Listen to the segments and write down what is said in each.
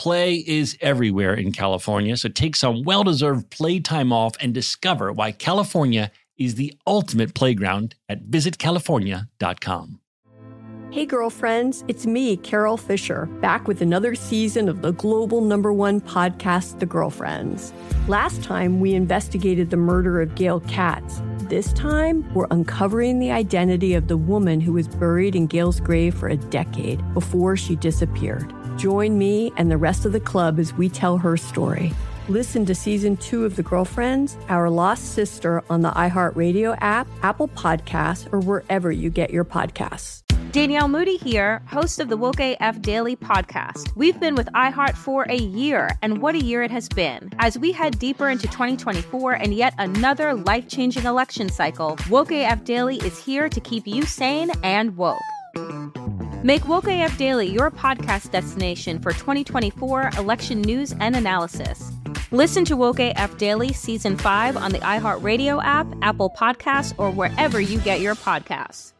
Play is everywhere in California, so take some well deserved playtime off and discover why California is the ultimate playground at visitcalifornia.com. Hey, girlfriends, it's me, Carol Fisher, back with another season of the global number one podcast, The Girlfriends. Last time, we investigated the murder of Gail Katz. This time, we're uncovering the identity of the woman who was buried in Gail's grave for a decade before she disappeared. Join me and the rest of the club as we tell her story. Listen to season two of The Girlfriends, Our Lost Sister on the iHeartRadio app, Apple Podcasts, or wherever you get your podcasts. Danielle Moody here, host of the Woke AF Daily podcast. We've been with iHeart for a year, and what a year it has been. As we head deeper into 2024 and yet another life changing election cycle, Woke AF Daily is here to keep you sane and woke. Make Woke AF Daily your podcast destination for 2024 election news and analysis. Listen to Woke AF Daily Season 5 on the iHeartRadio app, Apple Podcasts, or wherever you get your podcasts.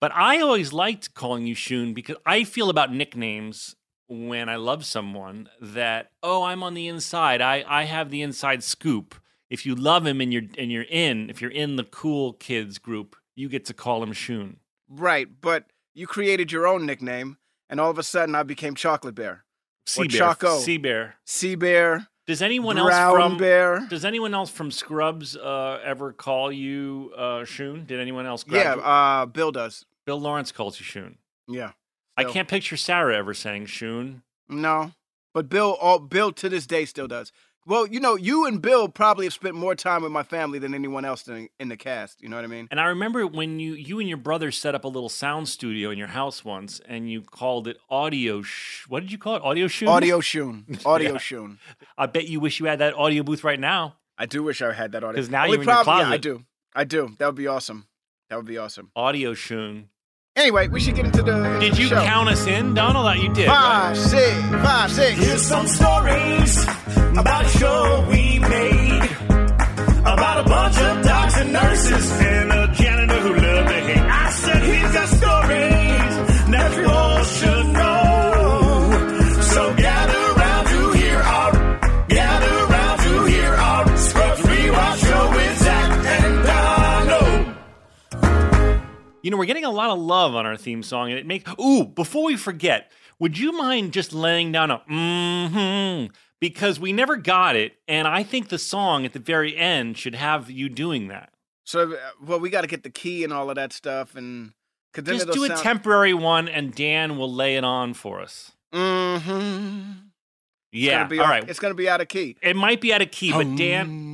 But I always liked calling you Shun because I feel about nicknames when I love someone that, oh, I'm on the inside. I, I have the inside scoop. If you love him and you're and you're in, if you're in the cool kids group, you get to call him Shun. Right, but you created your own nickname, and all of a sudden I became Chocolate Bear. Sea Or Bear. Choco. Sea Bear. Sea Bear. Does anyone Brown else from Bear. Does anyone else from Scrubs uh, ever call you uh, Shun? Did anyone else? Yeah, graduate? uh, Bill does. Bill Lawrence calls you Shun. Yeah. I can't picture Sarah ever saying Shun. No, but Bill, all Bill to this day still does. Well, you know, you and Bill probably have spent more time with my family than anyone else in, in the cast. You know what I mean? And I remember when you you and your brother set up a little sound studio in your house once, and you called it Audio. Sh- what did you call it? Audio Shun. Audio Shun. Audio Yeah. Shun. I bet you wish you had that audio booth right now. I do wish I had that audio. 'Cause now oh, Only you're in your problem- Yeah, I do. I do. That would be awesome. That would be awesome. Audio Shun. Anyway, we should get into the. Did you show. count us in, Donald? That you did. Five, six, five, six. Here's some stories about a show we made. About a bunch of docs and nurses and a janitor who loved to hate. I said he's got stories You know, we're getting a lot of love on our theme song, and it makes. ooh. Before we forget, would you mind just laying down a mm-hmm? Because we never got it, and I think the song at the very end should have you doing that. So, uh, well, we got to get the key and all of that stuff, and Just do a sound- temporary one, and Dan will lay it on for us. Mm-hmm. Yeah, all off- It's gonna be out of key. It might be out of key, but Dan,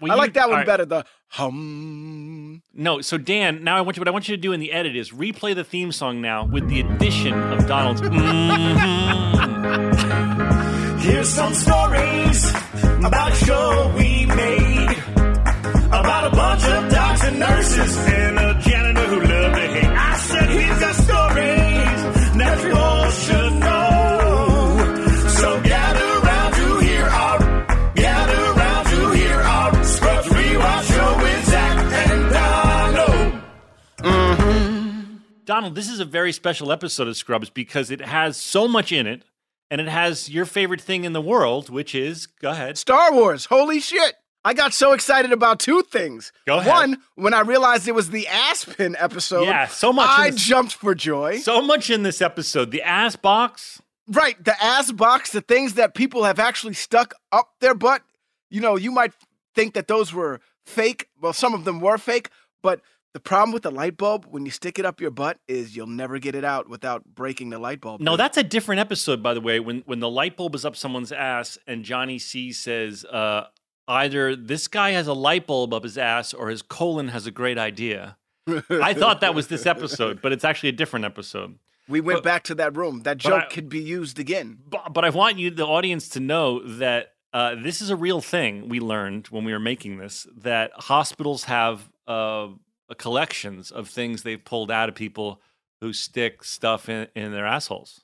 Hum. will I like that one right. better. The hum. no. So Dan, now I want you. What I want you to do in the edit is replay the theme song now with the addition of Donald's. mhm. Here's some stories about a show we made. About a bunch of doctors and nurses and a Donald. This is a very special episode of Scrubs because it has so much in it, and it has your favorite thing in the world, which is go ahead. Star Wars. Holy shit. I got so excited about two things. Go ahead. One, when I realized it was the ass pen episode. Yeah, so much I this- jumped for joy. So much in this episode. The ass box. right, the ass box, the things that people have actually stuck up their butt. you know, you might think that those were fake. Well, some of them were fake, but the problem with the light bulb when you stick it up your butt is you'll never get it out without breaking the light bulb. No, that's a different episode, by the way. When when the light bulb is up someone's ass and Johnny C says, uh, either this guy has a light bulb up his ass or his colon has a great idea. I thought that was this episode, but it's actually a different episode. we went but- back to that room. That joke I- could be used again. But, but I want you, the audience, to know that uh, this is a real thing we learned when we were making this that hospitals have uh, collections of things they've pulled out of people who stick stuff in, in their assholes.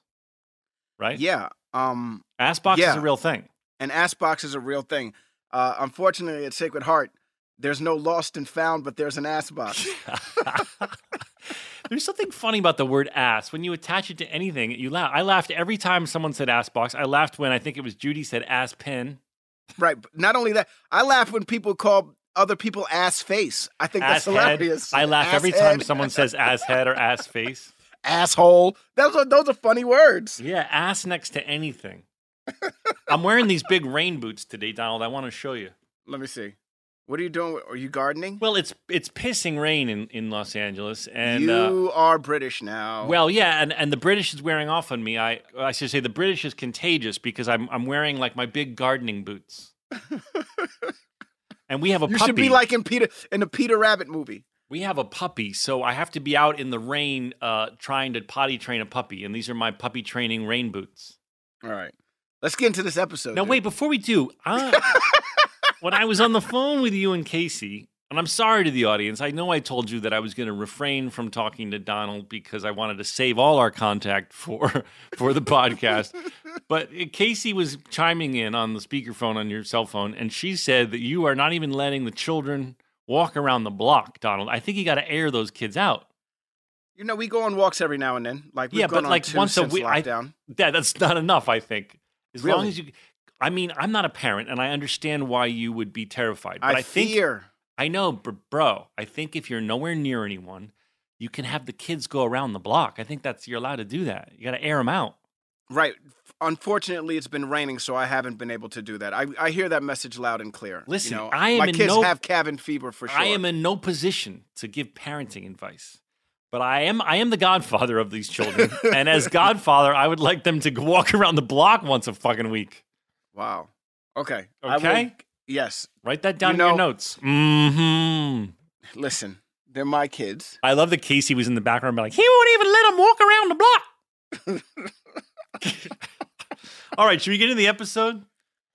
Right? Yeah. Um, Ass box is Yeah. a real thing. and ass box is a real thing. Uh, unfortunately, at Sacred Heart, there's no lost and found, but there's an ass box. There's something funny about the word ass. When you attach it to anything, you laugh. I laughed every time someone said ass box. I laughed when I think it was Judy said ass pen. right. But not only that, I laugh when people call other people ass face. I think Ass that's head. hilarious. I laugh Ass every head, time someone says ass head or ass face. asshole. Those are those are funny words. Yeah, ass next to anything. I'm wearing these big rain boots today, Donald. I want to show you. Let me see. What are you doing? Are you gardening? Well, it's it's pissing rain in, in Los Angeles, and uh, you are British now. well, yeah, and, and the British is wearing off on me. I I should say the British is contagious because I'm I'm wearing like my big gardening boots, and we have a you puppy. should be like in Peter in the Peter Rabbit movie. we have a puppy, so I have to be out in the rain uh, trying to potty train a puppy, and these are my puppy training rain boots. All right. Let's get into this episode. Now, dude. wait, before we do, I, when I was on the phone with you and Casey, and I'm sorry to the audience, I know I told you that I was going to refrain from talking to Donald because I wanted to save all our contact for for the podcast. But Casey was chiming in on the speakerphone on your cell phone, and she said that you are not even letting the children walk around the block, Donald. I think you got to air those kids out. You know, we go on walks every now and then. Like we've Yeah, gone but on like once a week, I- lockdown. Yeah, that's not enough, I think. As long as you, I mean, I'm not a parent, and I understand why you would be terrified. But I, I, think fear. I know, br- bro. I think if you're nowhere near anyone, you can have the kids go around the block. I think that's you're allowed to do that. You got to air them out. Right. Unfortunately, it's been raining, so I haven't been able to do that. I, I hear that message loud and clear. You Listen, know, I am my in kids no- have cabin fever for sure. I am in no position to give parenting advice, but I am I am the godfather of these children, and as godfather, I would like them to walk around the block once a fucking week. wow. Okay. I will- Okay, yes. write that down You in your know- notes. Hmm. Listen, they're my kids. I love that Casey was in the background, like, he won't even let him walk around the block. All right, should we get into the episode?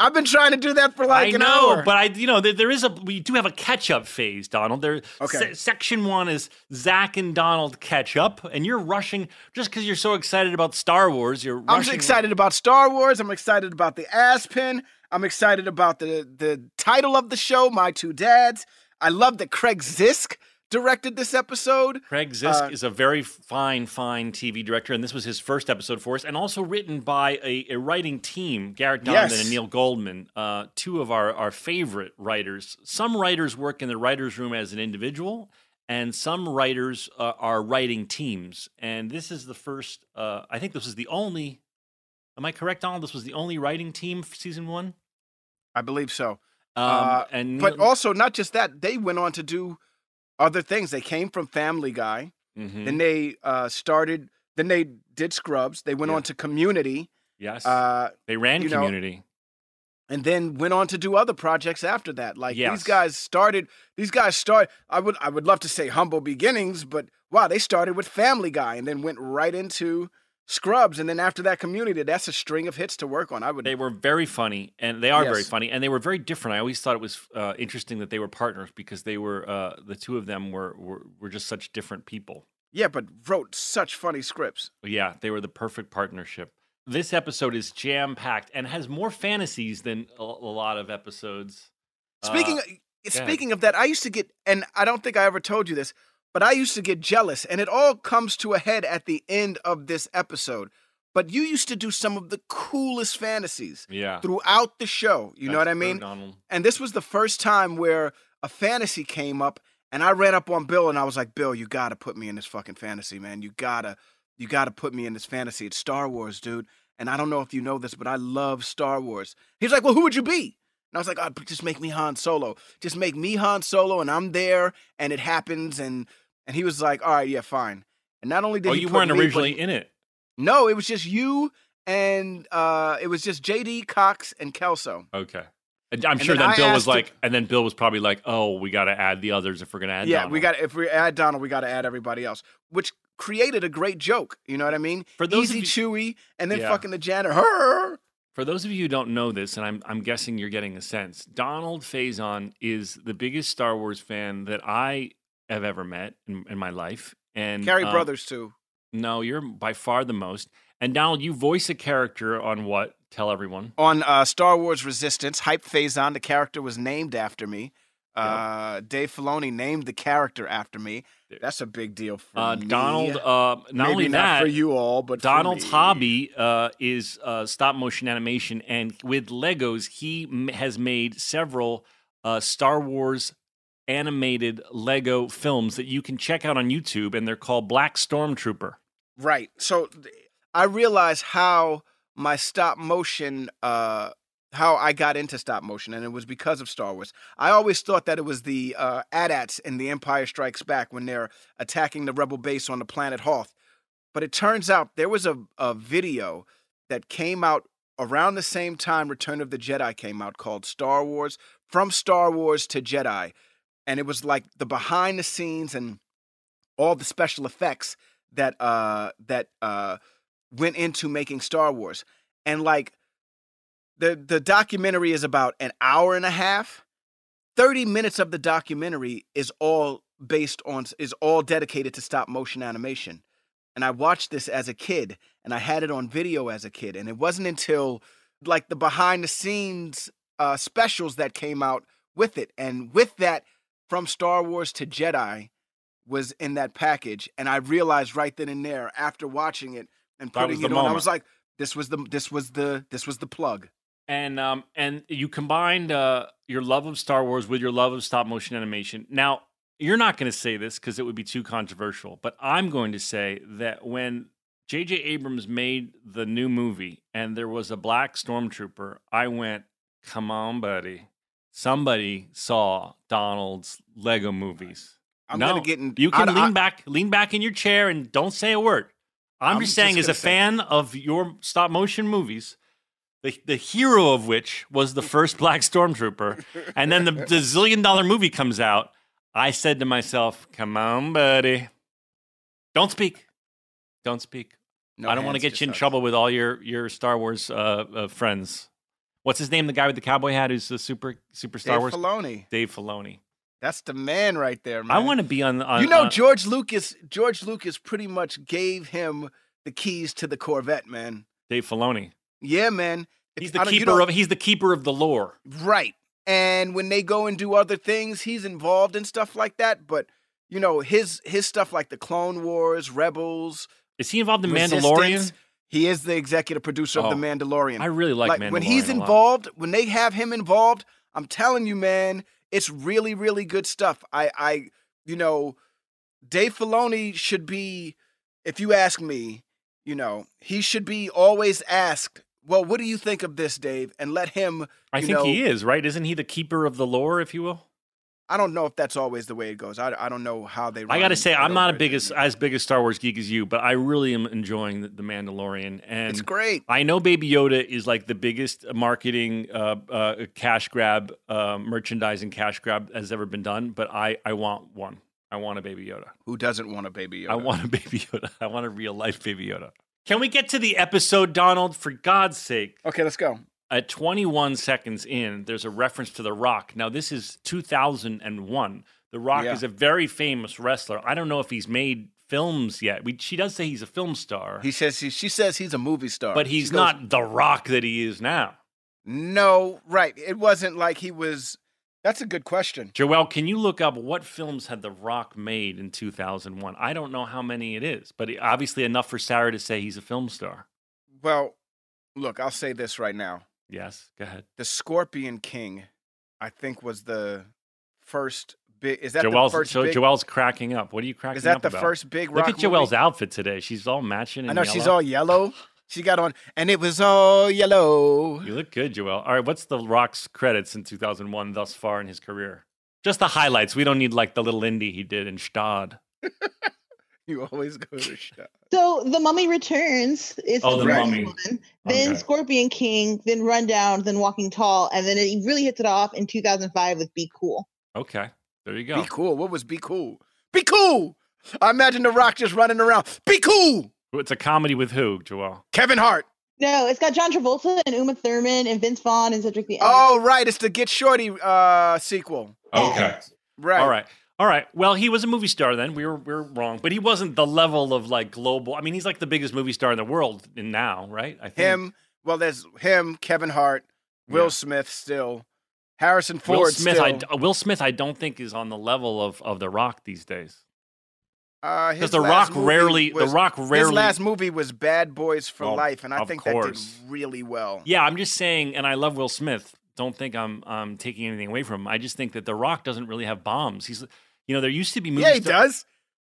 I've been trying to do that for like I an know, hour. but I, you know, there, there is a we do have a catch up phase, Donald. There, Okay. se- section one is Zach and Donald catch up, and you're rushing just because you're so excited about Star Wars. You're I'm excited about Star Wars. I'm excited about the ass pen. I'm excited about the the title of the show, My Two Dads. I love that Craig Zisk directed this episode. Craig Zisk Uh, is a very fine, fine TV director, and this was his first episode for us, and also written by a, a writing team, Garrett Donovan Yes. and Neil Goldman, uh, two of our, our favorite writers. Some writers work in the writer's room as an individual, and some writers uh, are writing teams. And this is the first, uh, I think this is the only, am I correct, Donald? This was the only writing team for season one? I believe so. Um, Uh, and But also, not just that, they went on to do other things. They came from Family Guy. Mhm. Then they uh, started. Then they did Scrubs. They went Yeah. on to Community, yes, uh, they ran you know, Community. and then went on to do other projects after that. Like Yes. these guys started. These guys start. I would. I would love to say humble beginnings, but wow, they started with Family Guy and then went right into Scrubs, and then after that, Community. That's a string of hits to work on. I would. They were very funny, and they are very funny, and they were very different. I always thought it was uh, interesting that they were partners because they were uh, the two of them were, were were just such different people. yeah, but wrote such funny scripts. Yeah, they were the perfect partnership. This episode is jam packed and has more fantasies than a, a lot of episodes. Speaking Uh, of, ahead. speaking of that, I used to get, and I don't think I ever told you this, but I used to get jealous, and it all comes to a head at the end of this episode. But you used to do some of the coolest fantasies yeah, throughout the show. You know what I mean? Donald. And this was the first time where a fantasy came up, and I ran up on Bill, and I was like, "Bill, you gotta put me in this fucking fantasy, man. You gotta, you gotta put me in this fantasy. It's Star Wars, dude." And I don't know if you know this, but I love Star Wars. He's like, "Well, who would you be?" And I was like, oh, just make me Han Solo. Just make me Han Solo, and I'm there, and it happens. And and he was like, all right, yeah, fine. And not only did oh, he you weren't me, originally he- in it. no, it was just you and uh, it was just JD Cox and Kelso. Okay. And I'm And sure then then Bill was like, and then Bill was probably like, oh, we got to add the others if we're going to add yeah, Donald. we got if we add Donald, we got to add everybody else, which created a great joke. You know what I mean? For those Easy, you- Chewie, and then Yeah. fucking the janitor. Her. For those of you who don't know this, and I'm, I'm guessing you're getting a sense, Donald Faison is the biggest Star Wars fan that I have ever met in, in my life. And Carrie uh, Brothers too. No, you're by far the most. And Donald, you voice a character on what? Tell everyone. On uh, Star Wars Resistance, Hype Fazon, the character was named after me. Uh, Dave Filoni named the character after me. That's a big deal for Uh, me. Donald, uh, not Maybe only not that, for you all, but Donald's hobby uh, is uh, stop motion animation, and with Legos, he m- has made several uh, Star Wars animated Lego films that you can check out on YouTube, and they're called Black Stormtrooper. Right. So I realize how my stop motion, uh, how I got into stop motion, and it was because of Star Wars. I always thought that it was the uh, AT-ATs in The Empire Strikes Back when they're attacking the rebel base on the planet Hoth. But it turns out there was a, a video that came out around the same time Return of the Jedi came out called Star Wars From Star Wars to Jedi. And it was like the behind the scenes and all the special effects that uh that uh went into making Star Wars. And like the the documentary is about an hour and a half. 30 minutes of the documentary is all based on is all dedicated to stop motion animation. And I watched this as a kid and I had it on video as a kid and it wasn't until like the behind the scenes uh specials that came out with it and with that from Star Wars to Jedi was in that package, and I realized right then and there after watching it and putting it on, I was like, "This was the this was the this was the plug." And um and you combined uh your love of Star Wars with your love of stop motion animation. Now, you're not going to say this because it would be too controversial, but I'm going to say that when J.J. Abrams made the new movie and there was a black stormtrooper, I went, "Come on, buddy! Somebody saw Donald's Lego movies." I'm no, gonna get in. You can I- lean I- back, lean back in your chair, and don't say a word. I'm, I'm just saying, just as a say- fan of your stop motion movies, the the hero of which was the first Black Stormtrooper, and then the, the zillion dollar movie comes out. I said to myself, "Come on, buddy, don't speak, don't speak. No I don't want to get you in us. trouble with all your your Star Wars uh, uh, friends. What's his name? The guy with the cowboy hat who's the super super Star Dave Wars. Filoni. Dave Filoni. That's the man right there, man. I want to be on. on You know, on- George Lucas. George Lucas pretty much gave him the keys to the Corvette, man. Dave Filoni. Yeah, man. He's the keeper of he's the keeper of the lore. Right. And when they go and do other things, he's involved in stuff like that. But you know, his his stuff like the Clone Wars, Rebels, Is he involved in Resistance, Mandalorian? He is the executive producer Oh, of the oh, Mandalorian. I really like, Mandalorian. when he's involved, when they have him involved, I'm telling you, man, it's really, really good stuff. I, I, you know, Dave Filoni should be, if you ask me, you know, he should be always asked, well, what do you think of this, Dave? And let him. I think know, he is right. Isn't he the keeper of the lore, if you will? I don't know if that's always the way it goes. I, I don't know how they. I got to say, I'm not a big as, as big a Star Wars geek as you, but I really am enjoying the, the Mandalorian. And It's great. I know Baby Yoda is like the biggest marketing uh, uh, cash grab, uh, merchandising cash grab has ever been done. But I, I want one. I want a Baby Yoda. Who doesn't want a baby Yoda? I want a Baby Yoda. I want a real life Baby Yoda. Can we get to the episode, Donald? For God's sake. Okay, let's go. At 21 seconds in, there's a reference to The Rock. Now, this is 2001. The Rock Yeah. is a very famous wrestler. I don't know if he's made films yet. We, she does say he's a film star, He says he, she says he's a movie star, but he's goes, not The Rock that he is now. No, right. It wasn't like he was. That's a good question. Joel, can you look up what films had The Rock made in 2001? I don't know how many it is, but obviously enough for Sarah to say he's a film star. Well, look, I'll say this right now. Yes, go ahead. The Scorpion King, I think, was the first big. Is that Joel's, the first so big? Joel's cracking up. What are you cracking up? is that up the about? first big Look at Joel's movie? outfit today. She's all matching. I know she's all yellow. She got on, and it was all yellow. You look good, Joel. All right, what's The Rock's credits in 2001 thus far in his career? Just the highlights. We don't need like the little indie he did in Stad. You always go to shot. So the Mummy Returns is Oh, the, The first Mummy. one, then Okay. Scorpion King, then Rundown, then Walking Tall, and then it really hits it off in 2005 with Be Cool. Okay, there you go. Be cool. What was be cool? Be cool. I imagine The Rock just running around. Be cool. It's a comedy with who, Joel? Kevin Hart. No, it's got John Travolta and Uma Thurman and Vince Vaughn and Cedric the Entertainer. Oh, right. It's the Get Shorty uh, sequel. Okay. Right. All right. All right. Well, he was a movie star then. We were we were wrong, but he wasn't the level of like global. I mean, he's like the biggest movie star in the world in now, right? I think Him. Well, there's him, Kevin Hart, Will Yeah. Smith still, Harrison Ford Will Smith. still. I, Will Smith. I don't think is on the level of of The Rock these days. Uh, Because his The Rock rarely. was- the Rock rarely. His last movie was Bad Boys for Oh, Life, and I think course. that did really well. Yeah, I'm just saying, and I love Will Smith. Don't think I'm um, taking anything away from him. I just think that The Rock doesn't really have bombs. He's, you know, there used to be movies. Yeah, he does.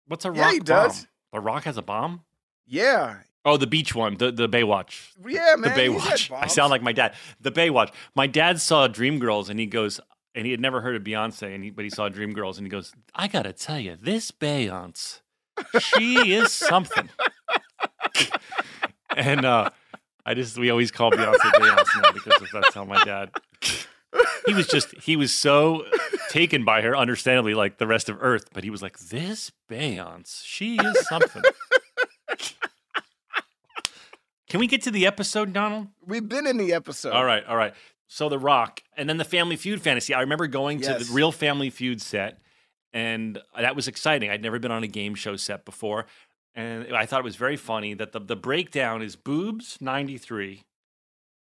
What's a Yeah, rock Yeah, he does. bomb? The Rock has a bomb. Yeah. Oh, the beach one, the the Baywatch. Yeah, the man. had Baywatch. I sound like my dad. The Baywatch. My dad saw Dreamgirls and he goes, and he had never heard of Beyonce, and he, but he saw Dreamgirls and he goes, I gotta tell you, this Beyonce, she is something. and uh, I just we always call Beyonce Beyonce now because that's how my dad. He was just he was so taken by her, understandably, like the rest of Earth. But he was like, "This Beyonce, she is something." Can we get to the episode, Donald? We've been in the episode. All right, all right. So The Rock, and then the Family Feud fantasy. I remember going to the real Family Feud set, and that was exciting. I'd never been on a game show set before, and I thought it was very funny that the the breakdown is boobs ninety three,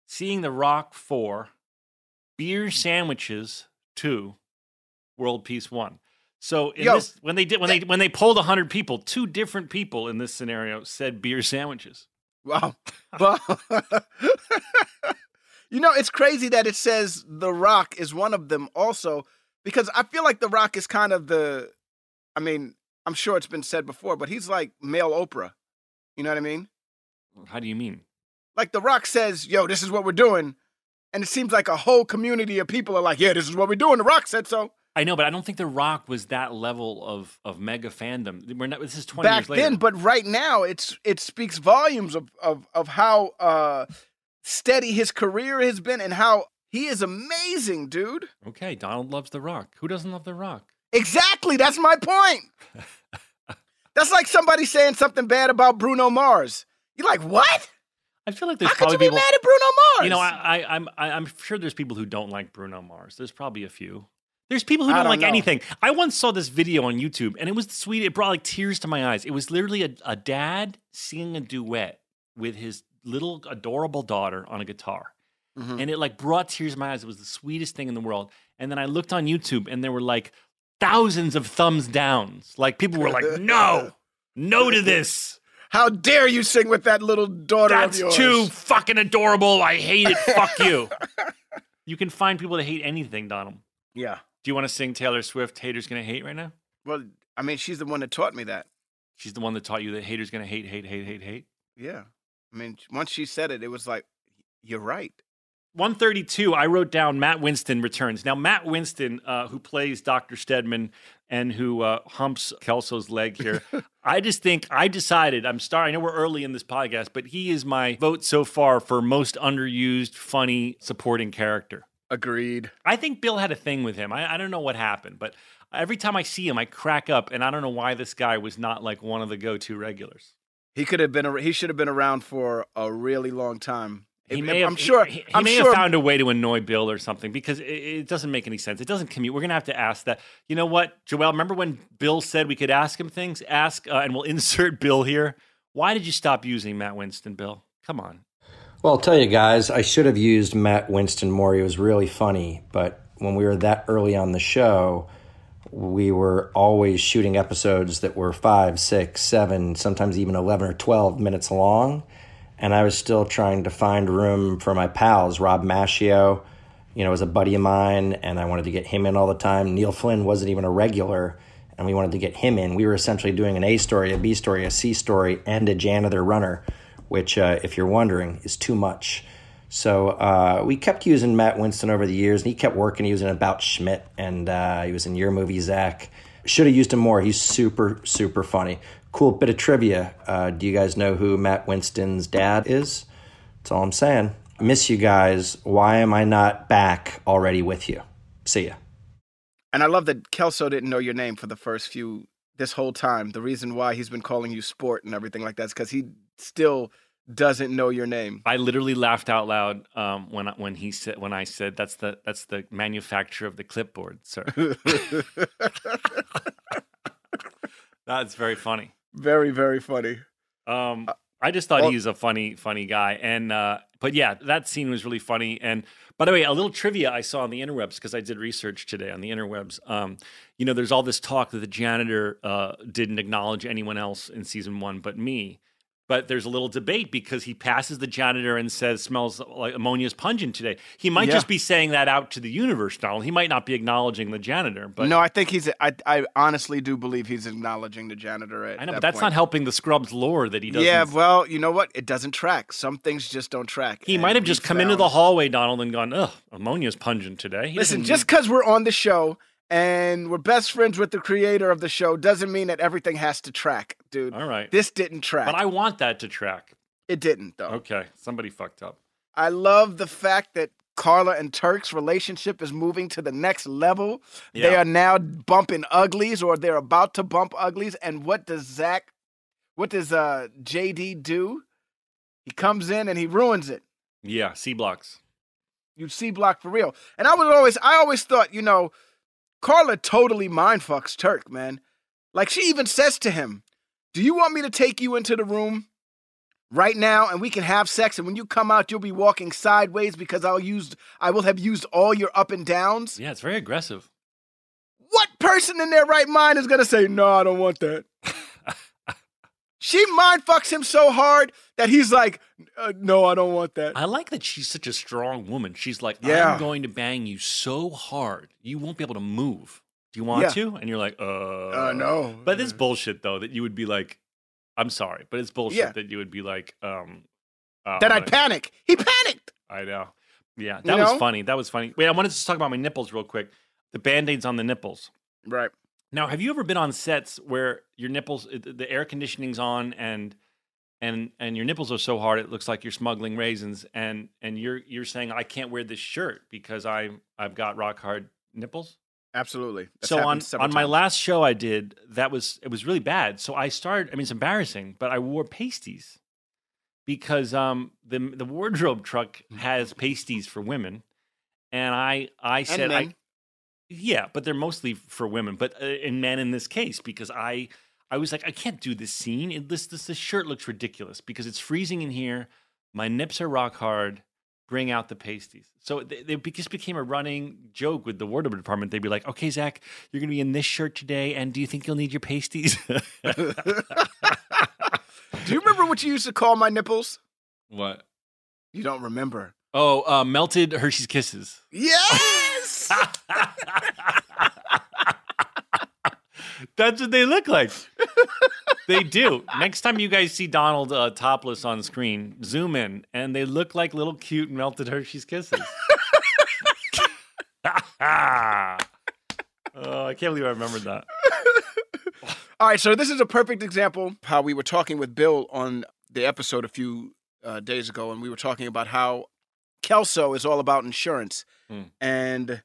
seeing The Rock four, beer sandwiches two, world peace one. So in Yo, this, when they did when they when they polled hundred people, two different people in this scenario said beer sandwiches. Wow. you know, it's crazy that it says The Rock is one of them also, because I feel like The Rock is kind of the, I mean, I'm sure it's been said before, but he's like male Oprah. You know what I mean? How do you mean? Like The Rock says, yo, this is what we're doing. And it seems like a whole community of people are like, yeah, this is what we're doing. The Rock said so. I know, but I don't think The Rock was that level of of mega fandom. We're not. This is twenty back years later. then, but right now it's it speaks volumes of of of how uh steady his career has been and how he is amazing, dude. okay, Donald loves The Rock. Who doesn't love The Rock? Exactly, that's my point. that's like somebody saying something bad about Bruno Mars. You're like, what? I feel like there's How could probably you be people. mad at Bruno Mars? You know, I, I, I'm I, I'm sure there's people who don't like Bruno Mars. There's probably a few. There's people who don't, don't like know. anything. I once saw this video on YouTube, and it was sweet. It brought like tears to my eyes. It was literally a, a dad singing a duet with his little adorable daughter on a guitar. Mhm. and it like brought tears to my eyes. It was the sweetest thing in the world. And then I looked on YouTube, and there were like thousands of thumbs downs. Like people were like, "No, no to this. How dare you sing with that little daughter That's of yours? too fucking adorable. I hate it. Fuck you." You can find people that hate anything, Donald. Yeah. Do you want to sing Taylor Swift? Haters gonna hate right now. Well, I mean, she's the one that taught me that. She's the one that taught you that haters gonna hate, hate, hate, hate, hate. Yeah. I mean, once she said it, it was like, you're right. 132, I wrote down Matt Winston returns. Now, Matt Winston, uh, who plays Dr. Stedman and who uh, humps Kelso's leg here, I just think I decided, I'm sorry, I know we're early in this podcast, but he is my vote so far for most underused, funny, supporting character. Agreed. I think Bill had a thing with him. I, I don't know what happened, but every time I see him, I crack up, and I don't know why this guy was not like one of the go to regulars. He could have been. ar- He should have been around for a really long time. He may have, I'm sure. He, he I'm may sure. have found a way to annoy Bill or something because it, it doesn't make any sense. It doesn't commute. We're gonna have to ask that. You know what, Joel? Remember when Bill said we could ask him things? Ask, uh, and we'll insert Bill here. Why did you stop using Matt Winston, Bill? Come on. Well, I'll tell you guys, I should have used Matt Winston more. He was really funny. But when we were that early on the show, we were always shooting episodes that were five, six, seven, sometimes even 11 or 12 minutes long. And I was still trying to find room for my pals. Rob Maschio, you know, was a buddy of mine, and I wanted to get him in all the time. Neil Flynn wasn't even a regular, and we wanted to get him in. We were essentially doing an A story, a B story, a C story, and a janitor runner which, uh, if you're wondering, is too much. So uh, we kept using Matt Winston over the years, and he kept working. He was in About Schmidt, and uh, he was in your movie, Zach. Should have used him more. He's super, super funny. Cool bit of trivia. Uh, do you guys know who Matt Winston's dad is? That's all I'm saying. I miss you guys. Why am I not back already with you? See ya. And I love that Kelso didn't know your name for the first few this whole time. The reason why he's been calling you sport and everything like that is because he still doesn't know your name. I literally laughed out loud um, when I- when he said when I said that's the that's the manufacturer of the clipboard, sir. that's very funny. very, very funny. Um, I just thought well- he was a funny, funny guy. And uh, but yeah, that scene was really funny. And by the way, a little trivia I saw on the interwebs because I did research today on the interwebs. Um, you know, there's all this talk that the janitor uh, didn't acknowledge anyone else in season one but me. But there's a little debate because he passes the janitor and says, "Smells like ammonia's pungent today." He might Yeah. just be saying that out to the universe, Donald. He might not be acknowledging the janitor. But no, I think he's. I, I honestly do believe he's acknowledging the janitor. At I know, that but that's point. not helping the Scrubs lore that he doesn't. Yeah, well, you know what? It doesn't track. Some things just don't track. He And might have just come into the hallway, Donald, and gone, ugh, ammonia's pungent today. He Listen, just because we're on the show and we're best friends with the creator of the show doesn't mean that everything has to track, dude. All right. This didn't track. But I want that to track. it didn't, though. Okay. Somebody fucked up. I love the fact that Carla and Turk's relationship is moving to the next level. They are now bumping uglies, or they're about to bump uglies. And what does Zach, what does uh, JD do? He comes in and he ruins it. Yeah. C blocks. You C block for real. And I was always, I always thought, you know, Carla totally mind fucks Turk, man. Like she even says to him, "Do you want me to take you into the room right now and we can have sex? And when you come out, you'll be walking sideways because I'll use, I will have used all your up and downs." Yeah. It's very aggressive. What person in their right mind is gonna say, "No, I don't want that"? she mind fucks him so hard that he's like, uh, "No, I don't want that." I like that she's such a strong woman. She's like, Yeah. I'm going to bang you so hard, you won't be able to move. Do you want Yeah. to? And you're like, uh, Uh, no. But it's bullshit, though, that you would be like, I'm sorry, but it's bullshit Yeah. that you would be like, um, uh, I'm I'd panic. He panicked. I know. Yeah, You that was know? funny. That was funny. Wait, I wanted to talk about my nipples real quick. The band aids on the nipples. Right. Now, have you ever been on sets where your nipples, the air conditioning's on, and and and your nipples are so hard it looks like you're smuggling raisins, and and you're you're saying I can't wear this shirt because I I've got rock hard nipples. Absolutely. That's so on on my last show I did, that was it was really bad. So I started. I mean, it's embarrassing, but I wore pasties because um the the wardrobe truck has pasties for women, and I I said I yeah, but they're mostly for women, but uh, and men in this case because I I was like I can't do this scene. It, this this this shirt looks ridiculous because it's freezing in here. My nips are rock hard. Bring out the pasties. So they, they just became a running joke with the wardrobe department. They'd be like, "Okay, Zach, you're going to be in this shirt today, and do you think you'll need your pasties?" Do you remember what you used to call my nipples? what? You don't remember. Oh, uh, melted Hershey's Kisses. Yes. That's what they look like. they do. Next time you guys see Donald uh, topless on screen, zoom in, and they look like little cute melted Hershey's Kisses. oh, I can't believe I remembered that. All right, so this is a perfect example how we were talking with Bill on the episode a few uh, days ago, and we were talking about how Kelso is all about insurance, Hmm. and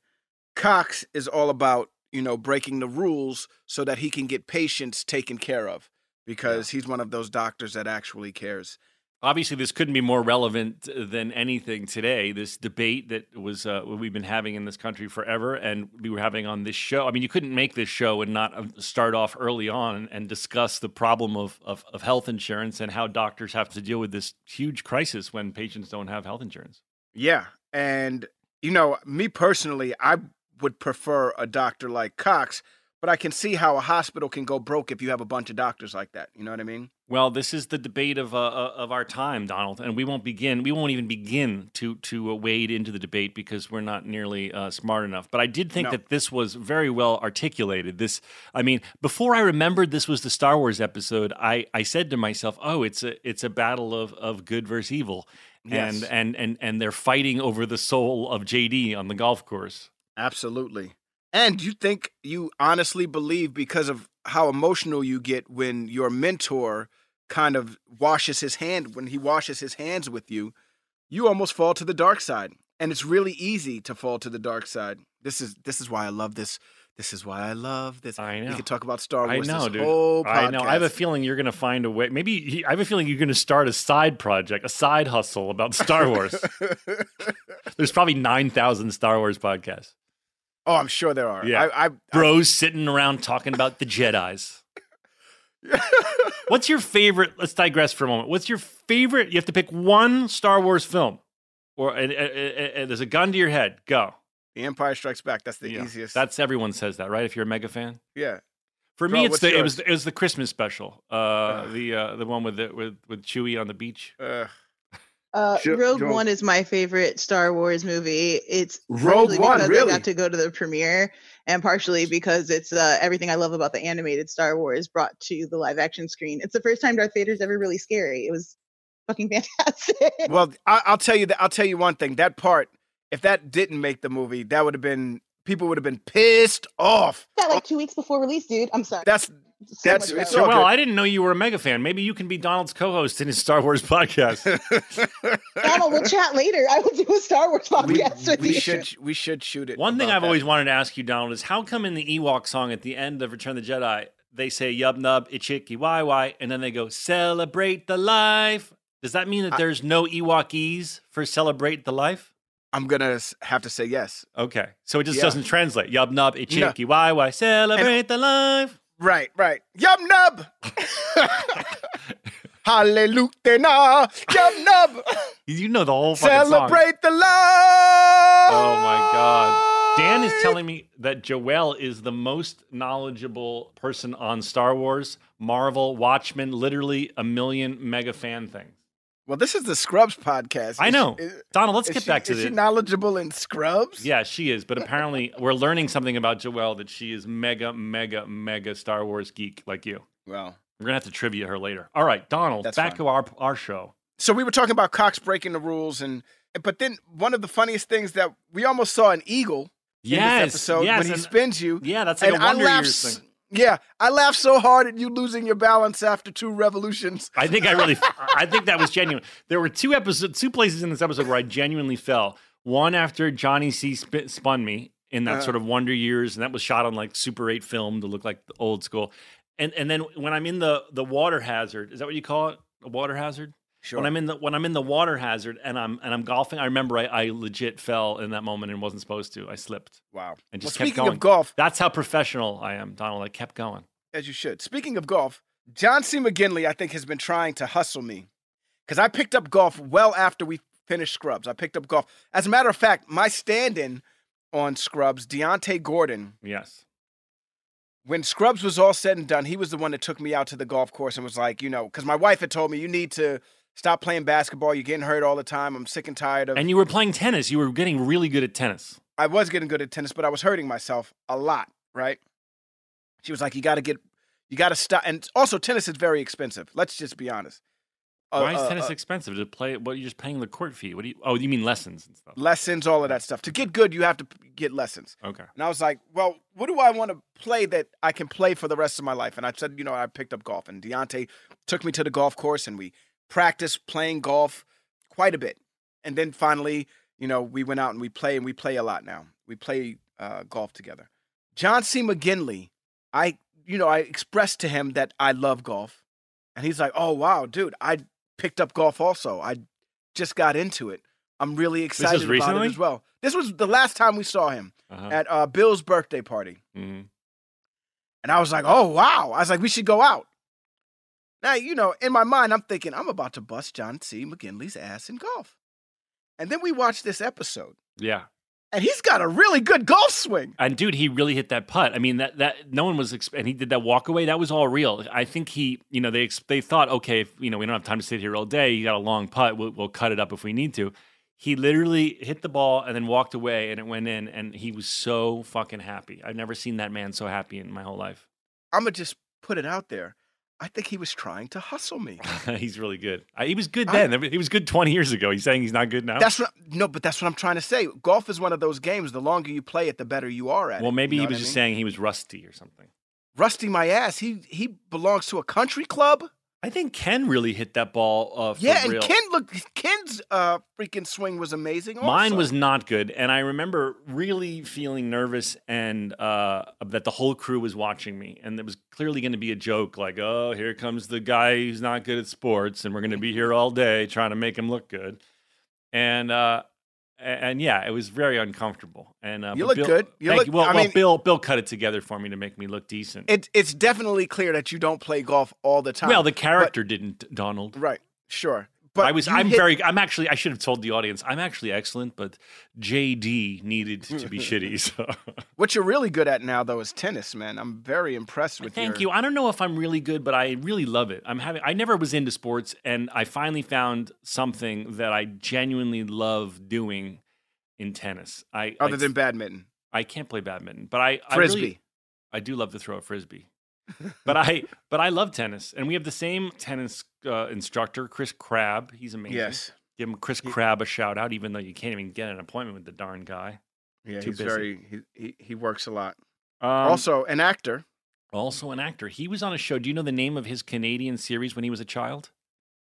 Cox is all about you know breaking the rules so that he can get patients taken care of because he's one of those doctors that actually cares. Obviously, this couldn't be more relevant than anything today. This debate that was uh, we've been having in this country forever, and we were having on this show. I mean, you couldn't make this show and not uh, start off early on and discuss the problem of, of, of health insurance and how doctors have to deal with this huge crisis when patients don't have health insurance. Yeah. And, you know, me personally, I would prefer a doctor like Cox, but I can see how a hospital can go broke if you have a bunch of doctors like that. You know what I mean? Well, this is the debate of uh, uh, of our time, Donald, and we won't begin. We won't even begin to to uh, wade into the debate because we're not nearly uh, smart enough. But I did think No. that this was very well articulated. This, I mean, before I remembered this was the Star Wars episode, I I said to myself, "Oh, it's a it's a battle of of good versus evil." And, and and and they're fighting over the soul of JD on the golf course. Absolutely. And you think you honestly believe because of how emotional you get when your mentor kind of washes his hand when he washes his hands with you, you almost fall to the dark side. And it's really easy to fall to the dark side. This is this is why I love this. This is why I love this. I know. We could talk about Star Wars. I know, this dude. I know. I have a feeling you're going to find a way. Maybe he- I have a feeling you're going to start a side project, a side hustle about Star Wars. There's probably nine thousand Star Wars podcasts. Oh, I'm sure there are. Yeah. I, I, Bros sitting around talking about the Jedi's. What's your favorite? Let's digress for a moment. What's your favorite? You have to pick one Star Wars film, or and, and- and- there's a gun to your head. Go. The Empire Strikes Back. That's the Yeah. easiest. That's everyone says that, right? If you're a mega fan. yeah. For Bro, me, it's the it was it was the Christmas special. Uh, the uh, the one with the, with with Chewie on the beach. Uh, Uh, Sure, Rogue. One is my favorite Star Wars movie. It's Rogue partially One, because really? I got to go to the premiere, and partially because it's uh, everything I love about the animated Star Wars brought to the live action screen. It's the first time Darth Vader's ever really scary. It was fucking fantastic. well, I, I'll tell you that. I'll tell you one thing. That part, if that didn't make the movie, that would have been people would have been pissed off. that like two weeks before release, dude. I'm sorry. That's So that's- much it's better. all well, good. I didn't know you were a mega fan. Maybe you can be Donald's co-host in his Star Wars podcast. Donald, we'll chat later. I will do a Star Wars we, podcast with we you. should we should shoot it. One thing I've that. always wanted to ask you, Donald, is how come in the Ewok song at the end of Return of the Jedi they say "Yub Nub Ichiki why why and then they go "Celebrate the life"? Does that mean that I- there's no Ewokese for "Celebrate the life"? I'm gonna have to say yes. Okay, so it just Yeah. doesn't translate. Yub Nub Ichiki Wai why celebrate the life. Right, right. Yum nub. Hallelujah, yum nub. You know the whole fucking song. Celebrate the love. Oh my God. Dan is telling me that Joelle is the most knowledgeable person on Star Wars, Marvel, Watchmen, literally a million mega fan things. Well, this is the Scrubs podcast. I know. is- Donald, let's get she- back to Is she knowledgeable in Scrubs? Yeah, she is, but apparently we're learning something about Joelle that she is mega, mega, mega Star Wars geek like you. Well, We're gonna have to trivia her later. All right, Donald, back fine. to our our show. so we were talking about Cox breaking the rules, and but then one of the funniest things that we almost saw an eagle in Yes, this episode yes, when he spins you. Yeah, that's like and a I Wonder laughed. Years thing. Yeah, I laughed so hard at you losing your balance after two revolutions. I think I really, I think that was genuine. There were two episodes, two places in this episode where I genuinely fell. One after Johnny C sp- spun me in that Uh-huh. sort of Wonder Years, and that was shot on like Super 8 film to look like the old school. And and then when I'm in the the water hazard, is that what you call it? A water hazard? Sure. When I'm in the when I'm in the water hazard and I'm and I'm golfing, I remember I, I legit fell in that moment and wasn't supposed to. I slipped wow. and Well, just kept speaking going. of golf, That's how professional I am, Donald. I kept going. as you should. Speaking of golf, John C. McGinley, I think, has been trying to hustle me because I picked up golf well after we finished Scrubs. I picked up golf. As a matter of fact, my stand-in on Scrubs, Deontay Gordon, Yes. when Scrubs was all said and done, he was the one that took me out to the golf course and was like, you know, because my wife had told me you need to stop playing basketball. You're getting hurt all the time. I'm sick and tired of. And you were playing tennis. You were getting really good at tennis. I was getting good at tennis, but I was hurting myself a lot, right? She was like, you got to get, you got to stop. And also, tennis is very expensive. Let's just be honest. Uh, Why is uh, tennis uh, expensive to play? What are you're just paying the court fee? What do you? Oh, you mean lessons and stuff? lessons, all of that stuff. To get good, you have to get lessons. Okay. And I was like, well, what do I want to play that I can play for the rest of my life? And I said, you know, I picked up golf. And Deontay took me to the golf course and we practiced playing golf quite a bit. And then finally, you know, we went out and we play and we play a lot now. We play uh, golf together. John C. McGinley, I, you know, I expressed to him that I love golf. And he's like, oh, wow, dude, I picked up golf also. I just got into it. I'm really excited about recently? it as well. This was the last time we saw him Uh-huh. at uh, Bill's birthday party. Mhm. And I was like, oh, wow. I was like, we should go out. Now, you know, in my mind, I'm thinking, I'm about to bust John C. McGinley's ass in golf. And then we watch this episode. Yeah. And he's got a really good golf swing. And dude, he really hit that putt. I mean, that that no one was, exp- and he did that walk away. That was all real. I think he, you know, they they thought, okay, if, you know, we don't have time to sit here all day. You got a long putt. We'll, we'll cut it up if we need to. He literally hit the ball and then walked away, and it went in. And he was so fucking happy. I've never seen that man so happy in my whole life. I'm gonna just put it out there. I think he was trying to hustle me. he's really good. I, he was good I- then. he was good 20 years ago. He's saying he's not good now. That's what no, but that's what I'm trying to say. Golf is one of those games. The longer you play it, the better you are at it. well, maybe You know he was just mean? saying he was rusty or something. Rusty my ass. He he belongs to a country club. I think Ken really hit that ball uh, for yeah, real. and Ken look Ken's uh freaking swing was amazing. Mine was not good, and I remember really feeling nervous and uh, that the whole crew was watching me, and it was clearly going to be a joke, like, "Oh, here comes the guy who's not good at sports, and we're going to be here all day trying to make him look good." And uh, a- and yeah, it was very uncomfortable. And uh, You look Bill- good. You thank look- you. Well, I well, mean- Bill Bill cut it together for me to make me look decent. It, it's definitely clear that you don't play golf all the time. well, the character didn't, Donald. right, sure. But I was. I'm hit- very. I'm actually. I should have told the audience. I'm actually excellent, but JD needed to be shitty. So What you're really good at now, though, is tennis, man. I'm very impressed with that. thank your- you. I don't know if I'm really good, but I really love it. I'm having. I never was into sports, and I finally found something that I genuinely love doing in tennis. I Other I, than badminton, I can't play badminton, but I I frisbee. really- I do love to throw a frisbee. But I but I love tennis, and we have the same tennis uh, instructor, Chris Crabb. He's amazing. yes. Give him Chris Crabb a shout out, even though you can't even get an appointment with the darn guy. Yeah, Too he's busy. very he, he he works a lot. Um, also, an actor. also an actor. He was on a show. Do you know the name of his Canadian series when he was a child?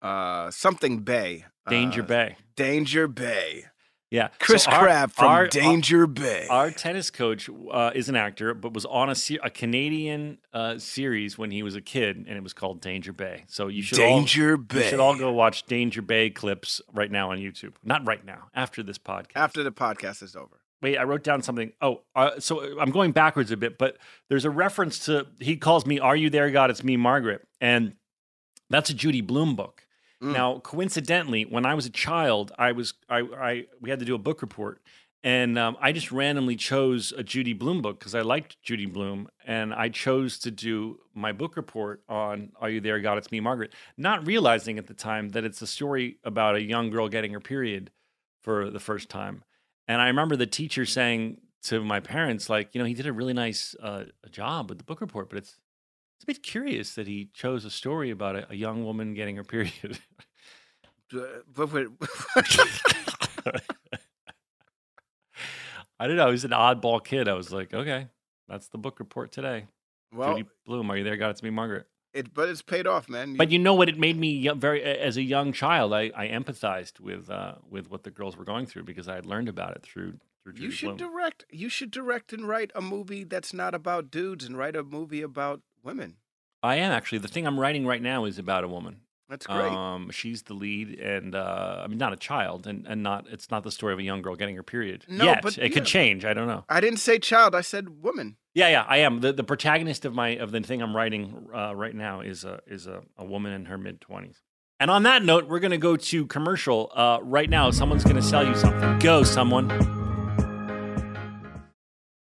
Uh, something Bay. Danger Uh, Bay. Danger Bay. Yeah, Chris So our- Crabb from our- Danger Bay. Our tennis coach uh, is an actor, but was on a se- a Canadian uh, series when he was a kid, and it was called Danger Bay. So you should Danger all, Bay. You should all go watch Danger Bay clips right now on YouTube. Not right now, after this podcast. After the podcast is over. Wait, I wrote down something. Oh, uh, so I'm going backwards a bit, but there's a reference to he calls me "Are you there, God? It's me, Margaret," and that's a Judy Blume book. Mm. Now, coincidentally, when I was a child, I was I, I we had to do a book report, and um, I just randomly chose a Judy Blume book because I liked Judy Blume, and I chose to do my book report on "Are you there, God? It's me, Margaret," not realizing at the time that it's a story about a young girl getting her period for the first time. And I remember the teacher saying to my parents, like, you know, he did a really nice uh, job with the book report, but it's it's a bit curious that he chose a story about a, a young woman getting her period. Uh, I don't know. He's an oddball kid. I was like, okay, that's the book report today. well, Judy Blume, are you there? God, it's me, Margaret. it but it's paid off, man. But you know what? It made me very, as a young child, I, I empathized with uh, with what the girls were going through because I had learned about it through through Judy you should Blume. direct. You should direct and write a movie that's not about dudes and write a movie about women. I am actually. The thing I'm writing right now is about a woman. That's great. Um, she's the lead, and uh, I mean, not a child, and, and not it's not the story of a young girl getting her period. No, yet. but it could change. I don't know. I didn't say child. I said woman. Yeah, yeah, I am. the The protagonist of my of the thing I'm writing uh, right now is a is a, a woman in her mid twenties. And on that note, we're going to go to commercial uh, right now. Someone's going to sell you something. Go, someone.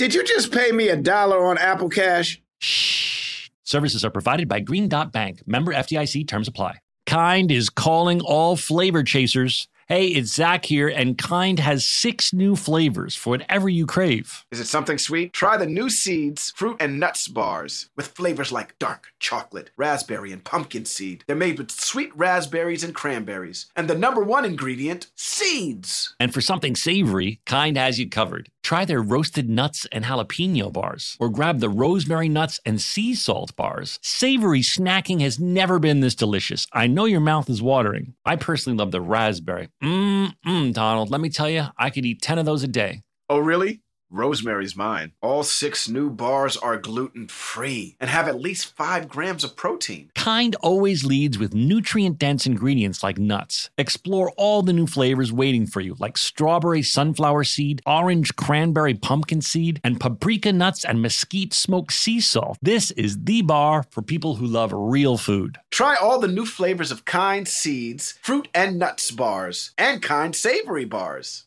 Did you just pay me a dollar on Apple Cash? Shh. Services are provided by Green Dot Bank. Member FDIC terms apply. Kind is calling all flavor chasers. Hey, it's Zach here, and Kind has six new flavors for whatever you crave. Is it something sweet? Try the new Seeds fruit and nuts bars with flavors like dark chocolate, raspberry, and pumpkin seed. They're made with sweet raspberries and cranberries. And the number one ingredient, seeds. And for something savory, Kind has you covered. Try their roasted nuts and jalapeno bars, or grab the rosemary nuts and sea salt bars. Savory snacking has never been this delicious. I know your mouth is watering. I personally love the raspberry. Mmm, mm, Donald, let me tell you, I could eat 10 of those a day. Oh, really? Rosemary's Mine. All six new bars are gluten free and have at least five grams of protein. Kind always leads with nutrient dense ingredients like nuts. Explore all the new flavors waiting for you, like strawberry sunflower seed, orange cranberry pumpkin seed, and paprika nuts and mesquite smoked sea salt. This is the bar for people who love real food. Try all the new flavors of Kind Seeds, fruit and nuts bars, and Kind Savory bars.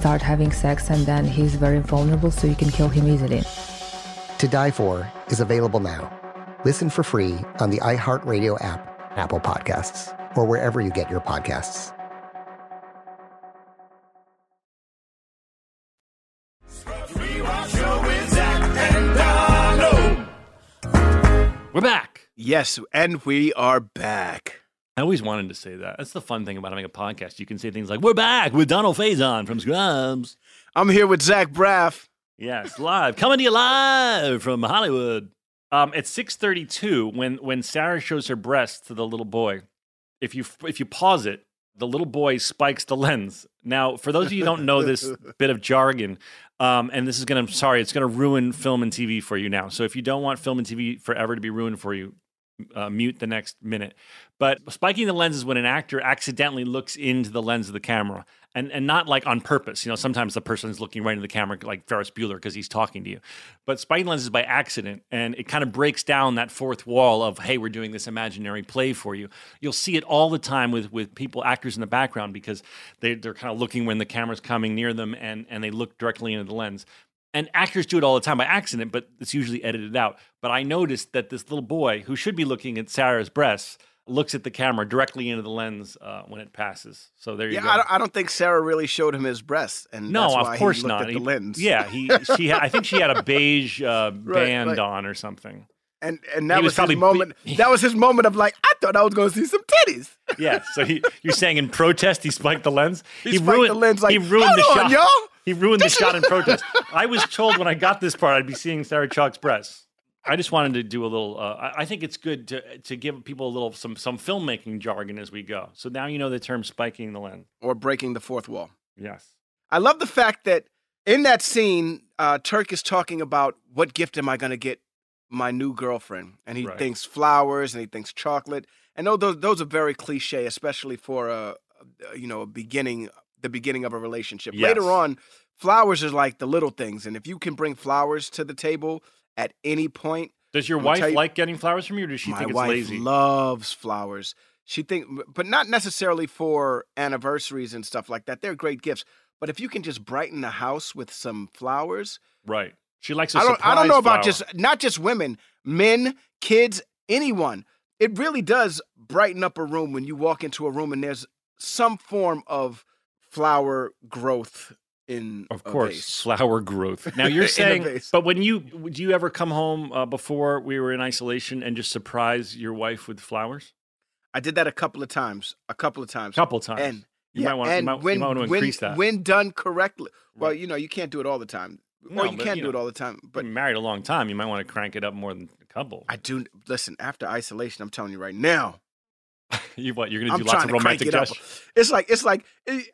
start having sex, and then he's very vulnerable, so you can kill him easily. To Die For is available now. Listen for free on the iHeartRadio app, Apple Podcasts, or wherever you get your podcasts. We're back. Yes, and we are back. I always wanted to say that. That's the fun thing about having a podcast. You can say things like, We're back with Donald Faison from Scrubs. I'm here with Zach Braff. Yes, live. Coming to you live from Hollywood. Um, at 632, when when Sarah shows her breast to the little boy, if you if you pause it, the little boy spikes the lens. Now, for those of you who don't know this bit of jargon, um, and this is gonna sorry, it's gonna ruin film and TV for you now. So if you don't want film and TV forever to be ruined for you, uh, mute the next minute. But spiking the lens is when an actor accidentally looks into the lens of the camera, and and not like on purpose. You know, sometimes the person is looking right into the camera, like Ferris Bueller, because he's talking to you. But spiking the lens is by accident, and it kind of breaks down that fourth wall of hey, we're doing this imaginary play for you. You'll see it all the time with with people, actors in the background, because they they're kind of looking when the camera's coming near them, and and they look directly into the lens. And actors do it all the time by accident, but it's usually edited out. But I noticed that this little boy, who should be looking at Sarah's breasts, looks at the camera directly into the lens uh, when it passes. So there you Yeah, go. I don't, I don't think Sarah really showed him his breasts, and no, that's of why course he looked not. At the He- lens. Yeah, he she had, I think she had a beige uh, Right, band right. on or something. and and He that was was, probably his moment. that was his moment of like, I thought I was going to see some titties. Yeah, so he, you're saying in protest he spiked the lens? He spiked the lens like, he ruined the on, shot. y'all." He ruined the shot in protest. I was told when I got this part I'd be seeing Sarah Chalke's breasts. I just wanted to do a little. Uh, I, I think it's good to to give people a little some some filmmaking jargon as we go. So now you know the term spiking the lens. Or breaking the fourth wall. Yes. I love the fact that in that scene, uh, Turk is talking about what gift am I going to get my new girlfriend, and he Right. thinks flowers and he thinks chocolate, and those those, those are very cliche, especially for a, a you know a beginning the beginning of a relationship. Later on, flowers are like the little things, and if you can bring flowers to the table at any point, Does your I'm wife you- like getting flowers from you, or does she think it's wife lazy? loves flowers. She think, but not necessarily for anniversaries and stuff like that. They're great gifts. But if you can just brighten the house with some flowers, right. She likes. a I don't. I don't know about flower. just not just women, men, kids, anyone. It really does brighten up a room when you walk into a room and there's some form of flower growth in Of course, flower growth. Now you're saying, but when you do you ever come home uh, before we were in isolation and just surprise your wife with flowers? I did that a couple of times. A couple of times. Couple times. And You yeah, might you and might- you might wanna when- increase that. when done correctly. Well, you know, you can't do it all the time. No, you can't do know, it all the time. But married a long time. You might want to crank it up more than a couple. I do listen. After isolation, I'm telling you right now, you what? You're gonna do I'm lots of romantic it gestures. It's like it's like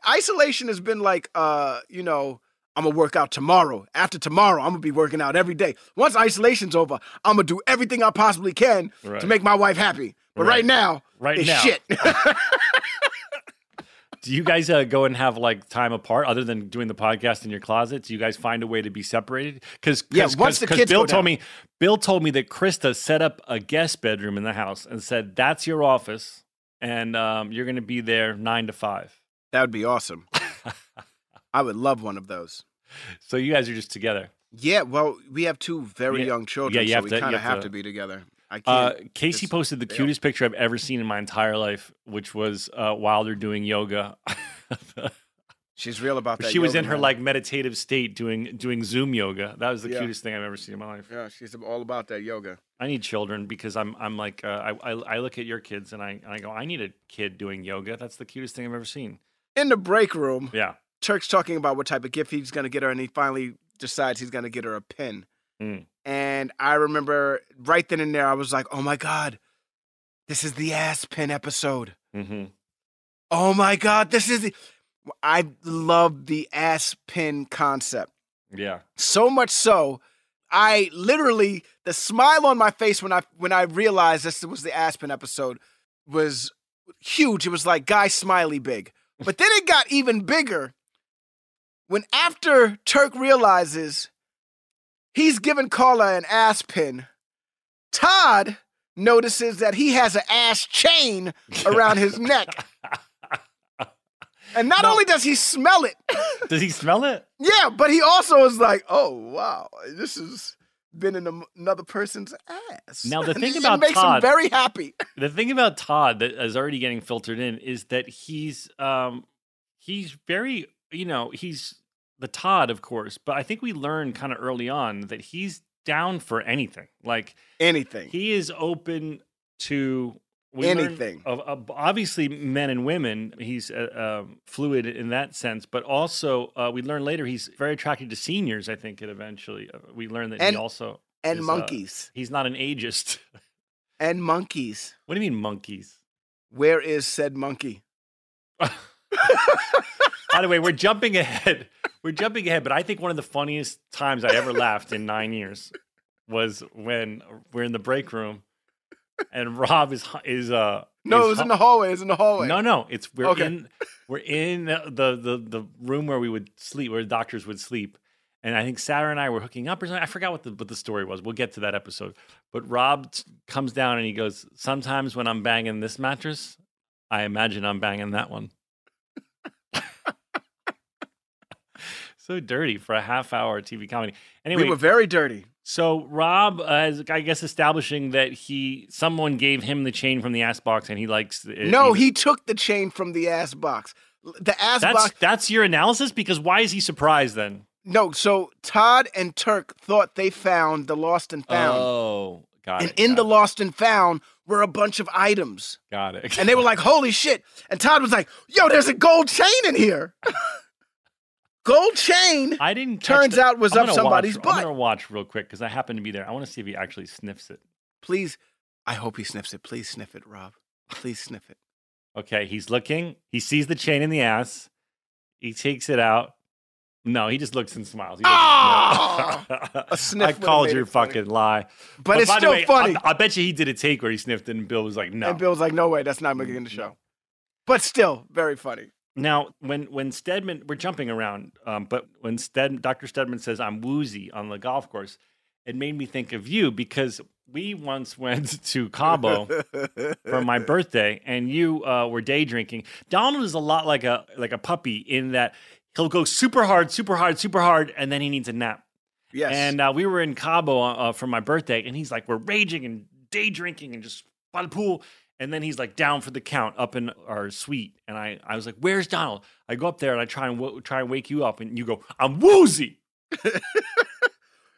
isolation has been like uh, you know, I'm gonna work out tomorrow. After tomorrow, I'm gonna be working out every day. Once isolation's over, I'm gonna do everything I possibly can Right. to make my wife happy. But right, Right. now, Right it's now. shit. Do you guys uh, go and have like time apart other than doing the podcast in your closet? Do you guys find a way to be separated? Because Yeah, once the kids Bill told me Bill told me that Christa set up a guest bedroom in the house and said that's your office and um, you're going to be there nine to five. that would be awesome. I would love one of those. So you guys are just together. Yeah, well, we have two very Yeah, young children, yeah, you so have we kind of have have to- be together. I Uh. CaCee just posted the cutest picture I've ever seen in my entire life, which was uh, Wilder doing yoga. She's real about that. she was in her like meditative state doing doing Zoom yoga. That was the Yeah. cutest thing I've ever seen in my life. Yeah, she's all about that yoga. I need children because I'm I'm like uh, I, I I look at your kids and I and I go I need a kid doing yoga. That's the cutest thing I've ever seen. In the break room, Yeah. Turk's talking about what type of gift he's gonna get her, and he finally decides he's gonna get her a pin. Mm. And I remember right then and there, I was like, "Oh my god, this is the ass pin episode." Mm-hmm. Oh my god, this is. The... I love the ass pin concept. Yeah. So much so, I literally the smile on my face when I when I realized this was the ass pen episode was huge. It was like guy smiley big. But then it got even bigger when after Turk realizes he's given Carla an ass pin, Todd notices that he has an ass chain around his neck. And not only does he smell it, Does he smell it? yeah, but he also is like, oh wow, this has been in a, another person's ass. Now, the thing about makes Todd- him very happy. The thing about Todd that is already getting filtered in is that he's um he's very you know he's the Todd of course, but I think we learned kind of early on that he's down for anything. Like anything. He is open to we Anything. Of, of obviously men and women. He's uh, um, fluid in that sense, but also uh, we learn later he's very attracted to seniors. I think and eventually uh, we learn that And- he also and is, uh, monkeys. he's not an ageist. And monkeys. what do you mean monkeys? Where is said monkey? By the way, we're jumping ahead. We're jumping ahead, but I think one of the funniest times I ever laughed in nine years was when we're in the break room and Rob is is uh No, is it was hu- in the hallway. It's in the hallway. No, no, it's we're Okay. in we're in the, the the room where we would sleep, where the doctors would sleep. And I think Sarah and I were hooking up or something. I forgot what the what the story was. We'll get to that episode. But Rob t- comes down and he goes, "Sometimes when I'm banging this mattress, I imagine I'm banging that one." so dirty for a half hour TV comedy. Anyway, we were very dirty. So Rob uh, is, I guess, establishing that he someone gave him the chain from the ass box, and he likes. it- No, he took the chain from the ass box. The ass That's box. that's your analysis because why is he surprised then? No, so Todd and Turk thought they found the lost and found. Oh, got and it. And in the lost and found were a bunch of items. Got it. And they were like, holy shit. And Todd was like, yo, there's a gold chain in here. gold chain. I didn't. Turns the- out was I'm up somebody's watch, butt. I'm gonna watch real quick because I happen to be there. I want to see if he actually sniffs it. Please, I hope he sniffs it. Please sniff it, Rob. Please sniff it. Okay, he's looking. He sees the chain in the ass. He takes it out. No, he just looks and smiles. He doesn't- ah! A sniff I called your it funny. fucking lie. But it's still way, funny. I, I bet you he did a take where he sniffed it, and Bill was like, "No." And Bill's like, no way, that's not making the mm-hmm. show. But still, very funny. Now, when when Stedman, we're jumping around, um, but when Sted, Dr. Stedman says I'm woozy on the golf course, it made me think of you because we once went to Cabo for my birthday, and you uh, were day drinking. Donald is a lot like a like a puppy in that he'll go super hard, super hard, super hard, and then he needs a nap. Yes. And uh, we were in Cabo uh, for my birthday, and he's like, we're raging and day drinking and just by the pool. And then he's like down for the count up in our suite, and I, I was like, "Where's Donald?" I go up there and I try and w- try and wake you up, and you go, "I'm woozy."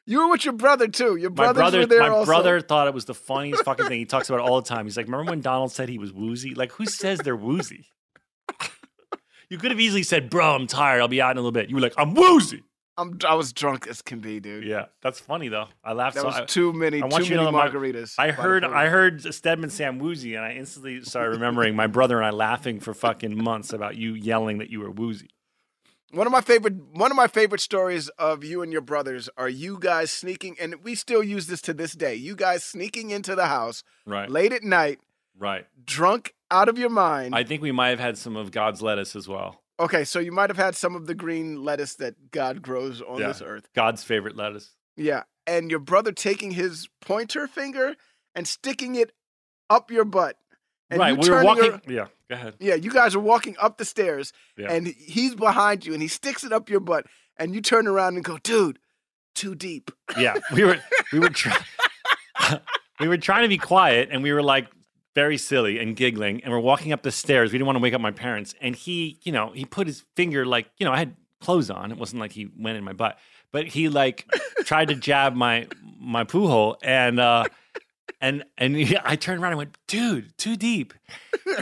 You were with your brother too. Your My brother, my also. brother thought it was the funniest fucking thing. He talks about it all the time. He's like, "Remember when Donald said he was woozy? Like, who says they're woozy?" you could have easily said, "Bro, I'm tired. I'll be out in a little bit." You were like, "I'm woozy." I'm, I was drunk as can be, dude. Yeah, that's funny though. I laughed. That so was I- too many- I want too many my- margaritas I heard. I heard Stedman say I'm woozy, and I instantly started remembering my brother and I laughing for fucking months about you yelling that you were woozy. One of my favorite one of my favorite stories of you and your brothers are you guys sneaking and we still use this to this day. You guys sneaking into the house Right. late at night, Right. drunk out of your mind. I think we might have had some of God's lettuce as well. Okay, so you might have had some of the green lettuce that God grows on Yeah. this earth. God's favorite lettuce. Yeah. And your brother taking his pointer finger and sticking it up your butt. And right. We were walking. ar- yeah. Go ahead. Yeah, you guys are walking up the stairs Yeah. and he's behind you and he sticks it up your butt and you turn around and go, dude, too deep. Yeah. We were. We were trying. we were trying to be quiet, and we were like very silly and giggling, and we're walking up the stairs. We didn't want to wake up my parents, and he, you know, he put his finger like, you know, I had clothes on. It wasn't like he went in my butt, but he like tried to jab my my poo hole, and uh, and and he, I turned around and went, dude, too deep,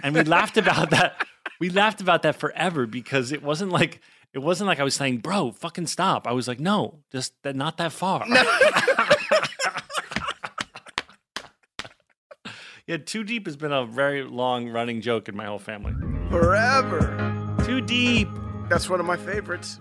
and we laughed about that. We laughed about that forever because it wasn't like. It wasn't like I was saying, bro, fucking stop. I was like, no, just not that far. yeah, too deep has been a very long running joke in my whole family. Forever. Too deep. That's one of my favorites.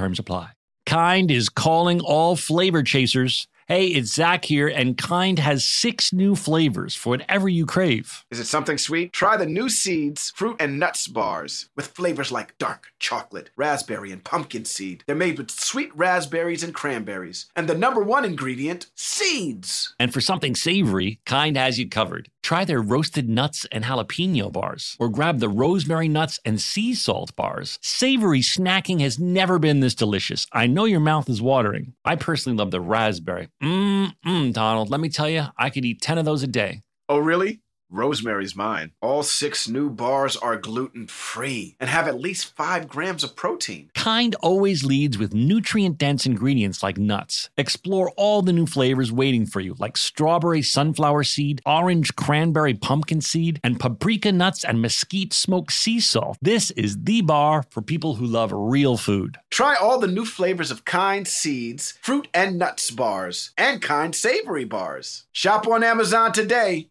terms apply. Kind is calling all flavor chasers. Hey, it's Zach here, and Kind has six new flavors for whatever you crave. Is it something sweet? Try the new Seeds fruit and nuts bars with flavors like dark chocolate, raspberry, and pumpkin seed. They're made with sweet raspberries and cranberries. And the number one ingredient, seeds. And for something savory, Kind has you covered. Try their roasted nuts and jalapeno bars, or grab the rosemary nuts and sea salt bars. Savory snacking has never been this delicious. I know your mouth is watering. I personally love the raspberry. Mmm, mm, Donald, let me tell you, I could eat 10 of those a day. Oh, really? Rosemary's mine. All six new bars are gluten free and have at least five grams of protein. Kind always leads with nutrient dense ingredients like nuts. Explore all the new flavors waiting for you, like strawberry sunflower seed, orange cranberry pumpkin seed, and paprika nuts and mesquite smoked sea salt. This is the bar for people who love real food. Try all the new flavors of Kind Seeds, fruit and nuts bars, and Kind Savory bars. Shop on Amazon today.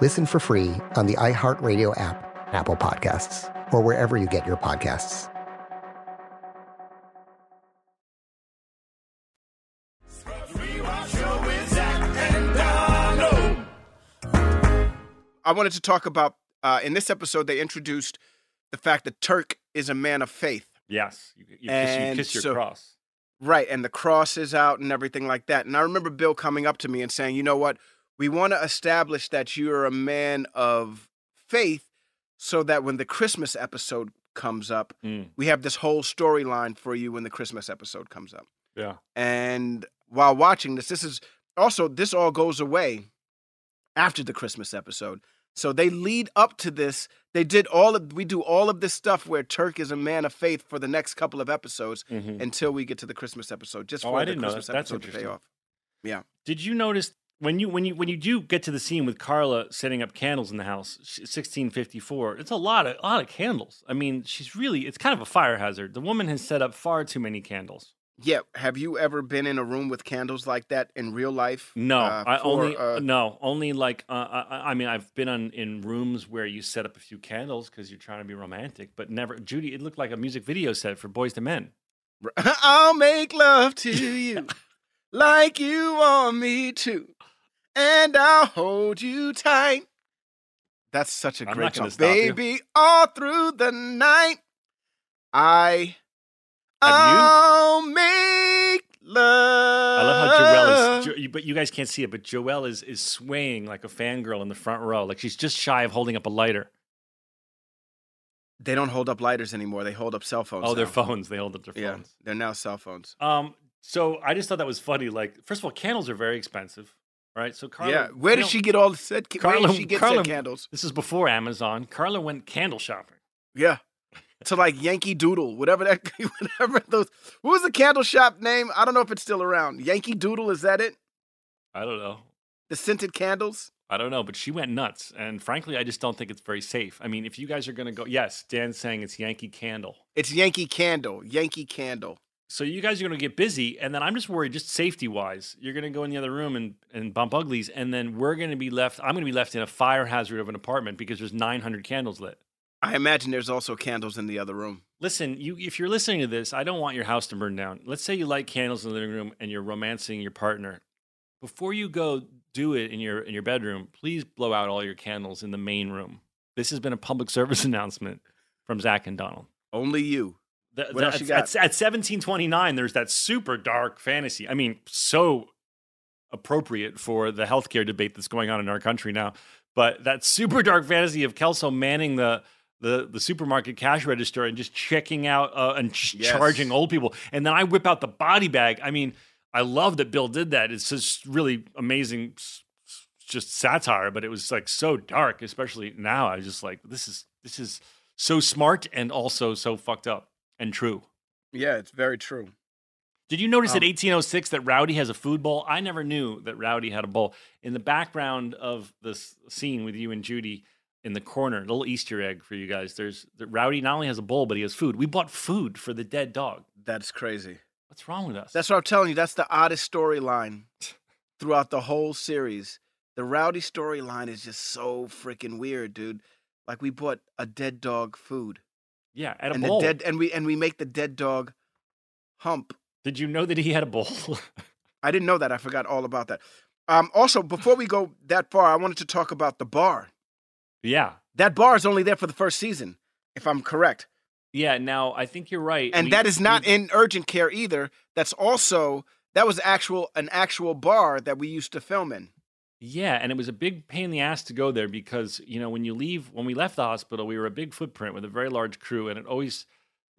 Listen for free on the iHeartRadio app, Apple Podcasts, or wherever you get your podcasts. I wanted to talk about uh, in this episode they introduced the fact that Turk is a man of faith. Yes, you, you, kiss, you kiss your so- cross. Right, and the cross is out and everything like that. And I remember Bill coming up to me and saying, "You know what? We want to establish that you're a man of faith so that when the Christmas episode comes up, Mm. we have this whole storyline for you when the Christmas episode comes up." Yeah. And while watching this, this is also this all goes away after the Christmas episode. So they lead up to this. They did all of we do all of this stuff where Turk is a man of faith for the next couple of episodes Mhm. until we get to the Christmas episode. Just Oh, for I the didn't know Christmas that. That's episode to pay off. Yeah. Did you notice when you when you when you do get to the scene with Carla setting up candles in the house, sixteen fifty four? It's a lot of a lot of candles. I mean, she's really it's kind of a fire hazard. The woman has set up far too many candles. Yeah. Have you ever been in a room with candles like that in real life? No, Uh, I for, only uh, no only like uh, I, I mean I've been on in rooms where you set up a few candles because you're trying to be romantic, but never Judy. It looked like a music video set for Boyz II Men. I'll make love to you like you want me to, and I'll hold you tight. That's such a I'm great song, stop you. baby. All through the night, I? I'll make love. I love how Joelle is, but you guys can't see it. But Joelle is is swaying like a fangirl in the front row, like she's just shy of holding up a lighter. They don't hold up lighters anymore. They hold up cell phones. Oh, their phones. They hold up their Yeah, phones. they're now cell phones. Um. So I just thought that was funny. Like, first of all, candles are very expensive, right? So Carla, yeah, where did know, she get all the said? Where Carla, did she get Carla, candles? This is before Amazon. Carla went candle shopping. Yeah. To like Yankee Doodle, whatever that, whatever those. What was the candle shop name? I don't know if it's still around. Yankee Doodle, is that it? I don't know. The scented candles. I don't know, but she went nuts. And frankly, I just don't think it's very safe. I mean, if you guys are going to go, yes, Dan's saying it's Yankee Candle. It's Yankee Candle. Yankee Candle. So you guys are going to get busy, and then I'm just worried, just safety wise, you're going to go in the other room and, and bump uglies, and then we're going to be left. I'm going to be left in a fire hazard of an apartment because there's 900 candles lit. I imagine there's also candles in the other room. Listen, you if you're listening to this, I don't want your house to burn down. Let's say you light candles in the living room and you're romancing your partner. Before you go do it in your in your bedroom, please blow out all your candles in the main room. This has been a public service announcement from Zach and Donald. Only you. The- What the- else you at, got? at- at 1729, there's that super dark fantasy. I mean, so appropriate for the healthcare debate that's going on in our country now. But that super dark fantasy of Kelso manning the the, the supermarket cash register and just checking out uh, and ch- Yes. charging old people. And then I whip out the body bag. I mean, I love that Bill did that. It's just really amazing, just satire. But it was like so dark, especially now. I was just like, this is this is so smart and also so fucked up and true. Yeah, it's very true. Did you notice Um, at 1806 that Rowdy has a food bowl? I never knew that Rowdy had a bowl. In the background of this scene with you and Judy in the corner, a little Easter egg for you guys. There's that Rowdy not only has a bowl, but he has food. We bought food for the dead dog. That's crazy. What's wrong with us? That's what I'm telling you. That's the oddest storyline throughout the whole series. The Rowdy storyline is just so freaking weird, dude. Like we bought a dead dog food. Yeah, at a and bowl. the dead and we and we make the dead dog hump. Did you know that he had a bowl? I didn't know that. I forgot all about that. Um, also, before we go that far, I wanted to talk about the bar. yeah. That bar is only there for the first season, if I'm correct. Yeah, now I think you're right. And We- that is not we- in urgent care either. That's also that was actual an actual bar that we used to film in. Yeah, and it was a big pain in the ass to go there because, you know, when you leave, when we left the hospital, we were a big footprint with a very large crew, and it always,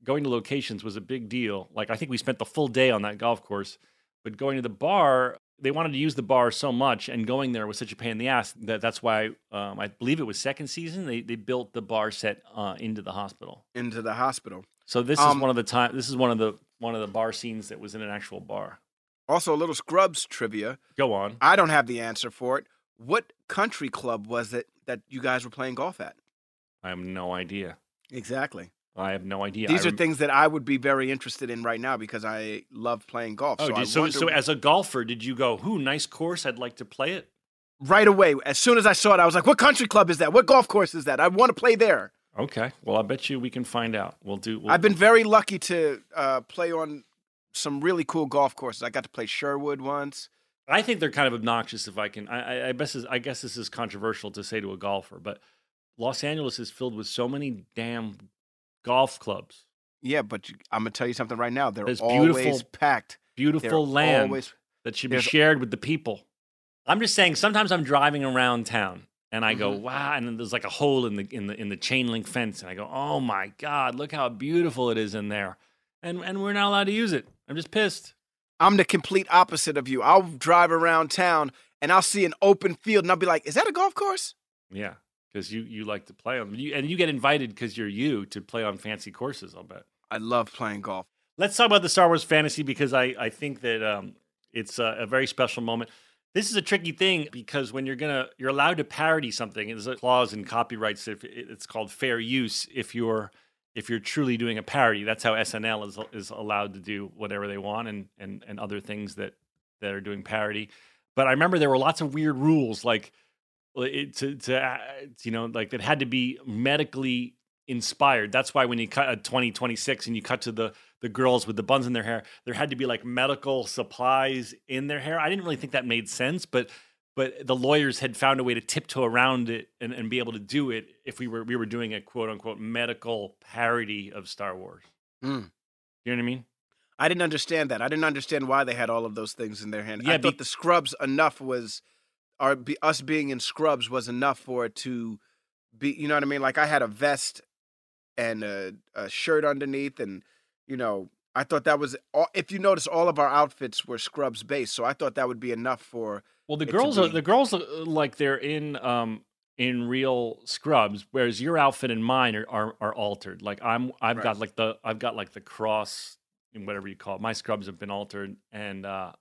going to locations was a big deal. Like, I think we spent the full day on that golf course, but going to the bar, they wanted to use the bar so much, and going there was such a pain in the ass that that's why um, I believe it was second season, they, they built the bar set uh, into the hospital. Into the hospital. So this Um, is one of the time, this is one of the, one of the bar scenes that was in an actual bar. Also, a little Scrubs trivia. Go on. I don't have the answer for it. What country club was it that you guys were playing golf at? I have no idea. Exactly. I have no idea. These I are rem- things that I would be very interested in right now because I love playing golf. Oh, so, did- so, wonder- so as a golfer, did you go, "Who nice course? I'd like to play it." right away, as soon as I saw it, I was like, "What country club is that? What golf course is that? I want to play there." Okay, well, I bet you we can find out. We'll do. We'll, I've been very lucky to uh, play on some really cool golf courses. I got to play Sherwood once. I think they're kind of obnoxious. If I can, I, I, I guess this, I guess this is controversial to say to a golfer, but Los Angeles is filled with so many damn golf clubs. Yeah, but you, I'm gonna tell you something right now. They're There's always beautiful- packed. Beautiful They're land always- that should be shared with the people. I'm just saying. Sometimes I'm driving around town and I go, Mhm. "Wow!" And then there's like a hole in the in the in the chain link fence, and I go, "Oh my god, look how beautiful it is in there," and and we're not allowed to use it. I'm just pissed. I'm the complete opposite of you. I'll drive around town and I'll see an open field and I'll be like, "Is that a golf course?" Yeah, because you you like to play on you, and you get invited because you're you to play on fancy courses. I'll bet. I love playing golf. Let's talk about the Star Wars fantasy because I I think that um, it's a, a very special moment. This is a tricky thing because when you're gonna you're allowed to parody something. There's a clause in copyrights that if it's called fair use if you're if you're truly doing a parody. That's how SNL is is allowed to do whatever they want and and and other things that that are doing parody. But I remember there were lots of weird rules like it, to to uh, you know like it had to be medically inspired. That's why when you cut a 2026 and you cut to the the girls with the buns in their hair, there had to be like medical supplies in their hair. I didn't really think that made sense, but but the lawyers had found a way to tiptoe around it and, and be able to do it if we were we were doing a quote unquote medical parody of Star Wars. Mm. You know what I mean? I didn't understand that. I didn't understand why they had all of those things in their hand. Yeah, I be- thought the scrubs enough was, our be, us being in scrubs was enough for it to be. You know what I mean? Like I had a vest and a, a shirt underneath, and you know, I thought that was. All, if you notice, all of our outfits were scrubs based, so I thought that would be enough for. Well, the girls are the girls look like they're in um in real scrubs, whereas your outfit and mine are are, are altered. Like I'm I've got like the I've got like the cross and whatever you call it. My scrubs have been altered, and uh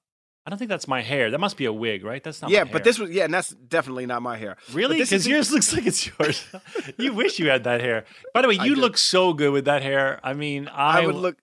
I don't think that's my hair. That must be a wig, right? That's not. yeah, but this was yeah, and that's definitely not my hair. Really because yours looks like it's yours. you wish you had that hair. By the way, you look so good with that hair. I mean, I, I would look.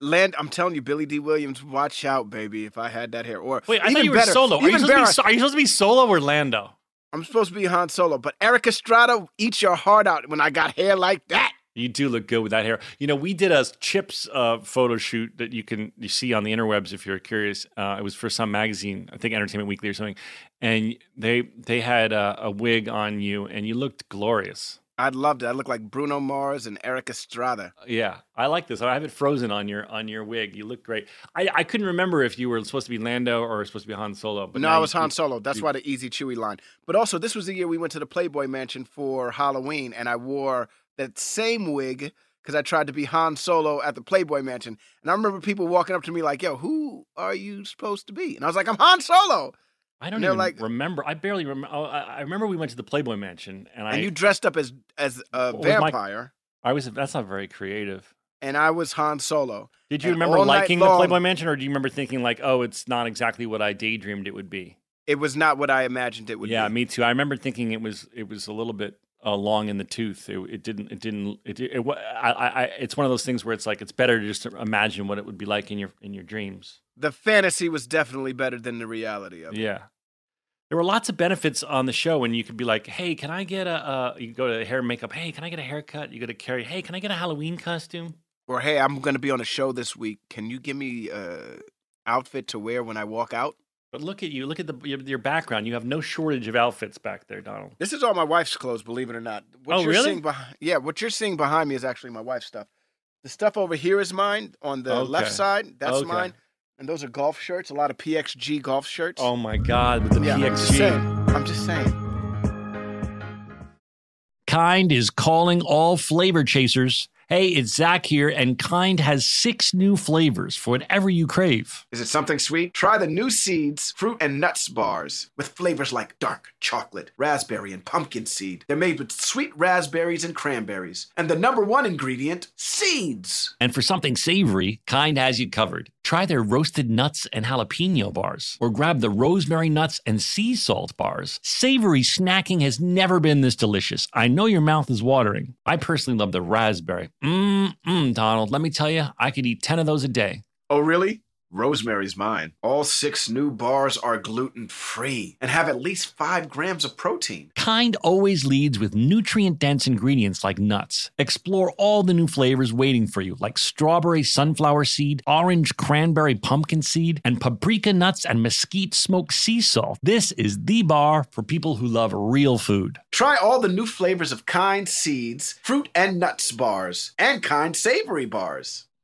Land, I'm telling you, Billy Dee Williams, watch out, baby. If I had that hair, or Wait, I thought you were better, solo. Are you, supposed to be, better, so- are you supposed to be solo or Lando? I'm supposed to be Han Solo, but Erik Estrada, eat your heart out when I got hair like that. You do look good with that hair. You know, we did a CHiPs uh, photo shoot that you can you see on the interwebs if you're curious. Uh, it was for some magazine, I think Entertainment Weekly or something, and they they had a, a wig on you, and you looked glorious. I loved it. I look like Bruno Mars and Erik Estrada. Uh, yeah, I like this. I have it frozen on your on your wig. You look great. I, I couldn't remember if you were supposed to be Lando or supposed to be Han Solo. But no, I you- was Han Solo. That's you- why the easy Chewie line. But also, this was the year we went to the Playboy Mansion for Halloween, and I wore that same wig because I tried to be Han Solo at the Playboy Mansion. And I remember people walking up to me like, "Yo, who are you supposed to be?" And I was like, "I'm Han Solo." I don't even like- remember. I barely remember. Oh, I, I remember we went to the Playboy Mansion, and I And you dressed up as as a was my- vampire. I was. That's not very creative. and I was Han Solo. Did you And remember liking the Playboy Mansion, or do you remember thinking like, "Oh, it's not exactly what I daydreamed it would be"? It was not what I imagined it would be. yeah, be. me too. I remember thinking it was it was a little bit uh, long in the tooth. It, it didn't it didn't it, it, wa- I, I, I it's one of those things where it's like it's better to just imagine what it would be like in your in your dreams. The fantasy was definitely better than the reality of it. Yeah. There were lots of benefits on the show and you could be like, "Hey, can I get a?" Uh, you go to hair and makeup. Hey, can I get a haircut? You go to Carrie. Hey, can I get a Halloween costume? Or hey, I'm going to be on a show this week. Can you give me a outfit to wear when I walk out? But look at you. Look at the your, your background. You have no shortage of outfits back there, Donald. This is all my wife's clothes, believe it or not. What Oh, you're really? Seeing behind, yeah, what you're seeing behind me is actually my wife's stuff. The stuff over here is mine. On the left side, that's Okay. mine. And those are golf shirts. A lot of PXG golf shirts. Oh my God, with the yeah, I'm just PXG. saying. I'm just saying. Kind is calling all flavor chasers. Hey, it's Zach here, and Kind has six new flavors for whatever you crave. Is it something sweet? Try the new Seeds fruit and nuts bars with flavors like dark chocolate, raspberry, and pumpkin seed. They're made with sweet raspberries and cranberries. And the number one ingredient, seeds. And for something savory, Kind has you covered. Try their roasted nuts and jalapeno bars, or grab the rosemary nuts and sea salt bars. Savory snacking has never been this delicious. I know your mouth is watering. I personally love the raspberry. Mmm, mm, Donald, let me tell you, I could eat 10 of those a day. Oh, really? Rosemary's mine. All six new bars are gluten free and have at least five grams of protein. Kind always leads with nutrient dense ingredients like nuts. Explore all the new flavors waiting for you, like strawberry sunflower seed, orange cranberry pumpkin seed, and paprika nuts and mesquite smoked sea salt. This is the bar for people who love real food. Try all the new flavors of Kind Seeds, fruit and nuts bars, and Kind Savory bars.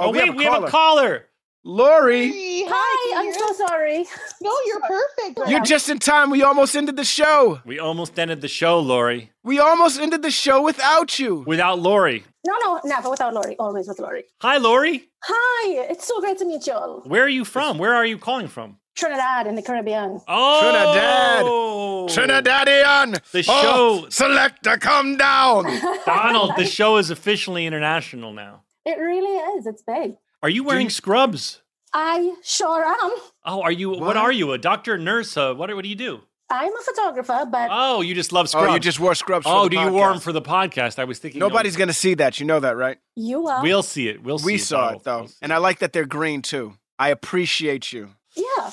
Oh, oh wait, we have a caller. Lori, Hi, I'm so sorry. No, you're perfect. you're just in time. We almost ended the show. We almost ended the show, Lori. We almost ended the show without you. Without Lori. No, no, never without Lori. Always with Lori. Hi, Lori. Hi, it's so great to meet you all. Where are you from? Where are you calling from? Trinidad in the Caribbean. Oh, Trinidad, Trinidadian. The Oh, show, selector, come down. Donald. The show is officially international now. It really is. It's big. Are you wearing scrubs? I sure am. Oh, are you? What, are you? A doctor, nurse? Uh, what? What do you do? I'm a photographer, but Oh, you just love scrubs. Oh, you just wore scrubs. For Oh, the do you wear them for the podcast? I was thinking Nobody's gonna see that. You know that, right? you are. We'll see it. We'll see. we it, saw Donald. it though, and I like that they're green too. I appreciate you. yeah.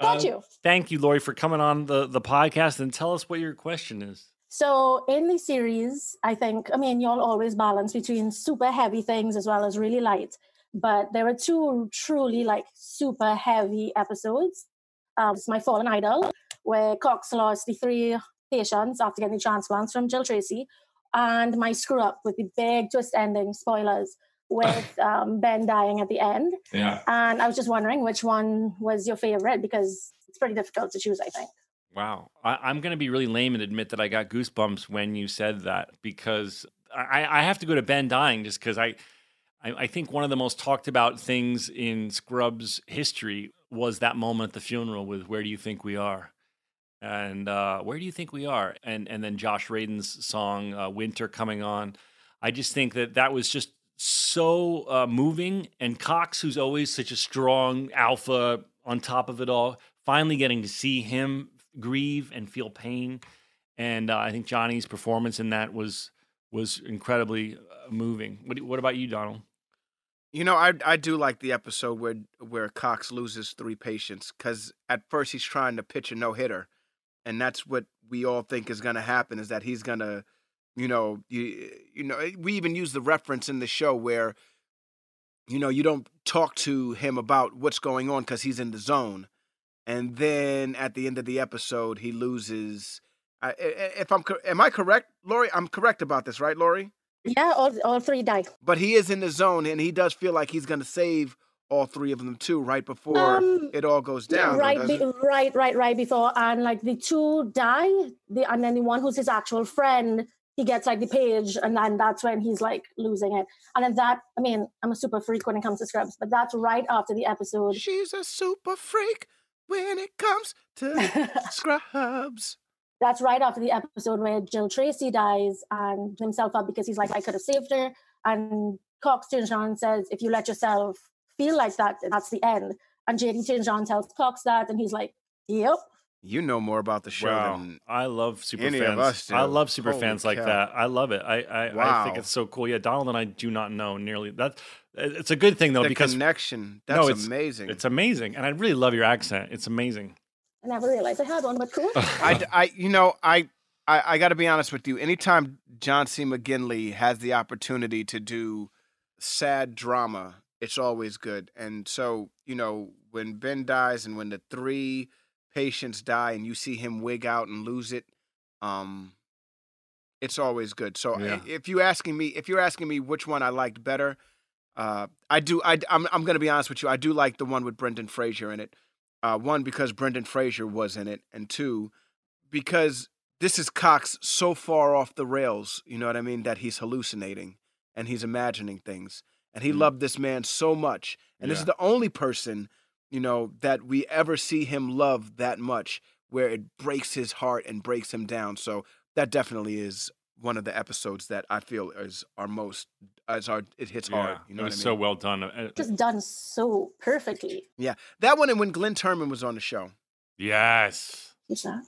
Got Uh, you. Thank you, Lori, for coming on the the podcast and tell us what your question is. So in the series, I think I mean you'll always balance between super heavy things as well as really light. But there were two truly like super heavy episodes. Um, it's my fallen idol, where Cox lost the three patients after getting the transplants from Jill Tracy, and my screw up with the big twist ending spoilers with um, Ben dying at the end. Yeah. And I was just wondering which one was your favorite because it's pretty difficult to choose. I think. Wow. I, I'm going to be really lame and admit that I got goosebumps when you said that because I, I have to go to Ben dying just because I, I, I think one of the most talked about things in Scrubs history was that moment at the funeral with "Where do you think we are?" and uh, "Where do you think we are?" and and then Josh Radin's song uh, "Winter" coming on. I just think that that was just so uh, moving, and Cox, who's always such a strong alpha on top of it all, finally getting to see him grieve and feel pain, and uh, I think Johnny's performance in that was was incredibly uh, moving. What, what about you, Donald? You know, I I do like the episode where where Cox loses three patients because at first he's trying to pitch a no hitter, and that's what we all think is going to happen is that he's going to, you know, you you know, we even use the reference in the show where, you know, you don't talk to him about what's going on because he's in the zone, and then at the end of the episode he loses. I, if I'm am I correct, Lori? I'm correct about this, right, Lori? Yeah, all, all three die. But he is in the zone, and he does feel like he's going to save all three of them too, right before Um, it all goes down. right, be, right, right, right before, and like the two die, the and then the one who's his actual friend, he gets like the page, and then that's when he's like losing it. And then that, I mean, I'm a super freak when it comes to Scrubs, but that's right after the episode. She's a super freak when it comes to Scrubs. That's right after the episode where Jill Tracy dies and himself up because he's like, I could have saved her. And Cox turns around and says, If you let yourself feel like that, that's the end. And JD turns around and tells Cox that, and he's like, Yep. You know more about the show Wow. than I love super any fans. of us I love super Holy fans like that. I love it. I I, I think it's so cool. Yeah, Donald and I do not know nearly that. It's a good thing though the because connection. no, it's- amazing. It's amazing, and I really love your accent. It's amazing. I never realized I had one, but cool. I, I you know, I, I, I got to be honest with you. Anytime John C. McGinley has the opportunity to do sad drama, it's always good. And so, you know, when Ben dies and when the three patients die and you see him wig out and lose it, um, it's always good. So Yeah. if you're asking me, if you're asking me which one I liked better, uh, I do. I, I'm, I'm going to be honest with you. I do like the one with Brendan Fraser in it. Uh, one because Brendan Fraser was in it, and two because this is Cox so far off the rails. You know what I mean? That he's hallucinating and he's imagining things, and he loved this man so much. And this is the only person, you know, that we ever see him love that much, where it breaks his heart and breaks him down. So that definitely is one of the episodes that I feel is our most as our it hits Yeah, hard. You know it what was I mean? so well done. Uh, Just done so perfectly. Yeah, that one and when Glynn Turman was on the show. Yes. What's that?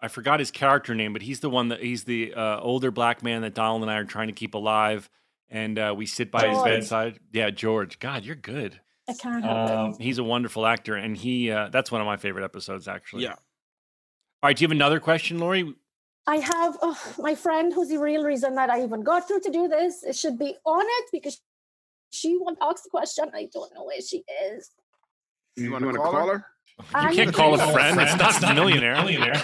I forgot his character name, but he's the one that he's the uh, older black man that Donald and I are trying to keep alive, and uh, we sit by his bedside. Yeah, George. God, you're good. I can't help Um, it. he's a wonderful actor, and he uh, that's one of my favorite episodes, actually. Yeah. All right, do you have another question, Lori? I have oh, my friend who's the real reason that I even got through to do this. It should be on it because she won't ask the question. I don't know where she is. You want to call, her? You I'm can't call a gonna- friend. It's not a millionaire. Millionaire.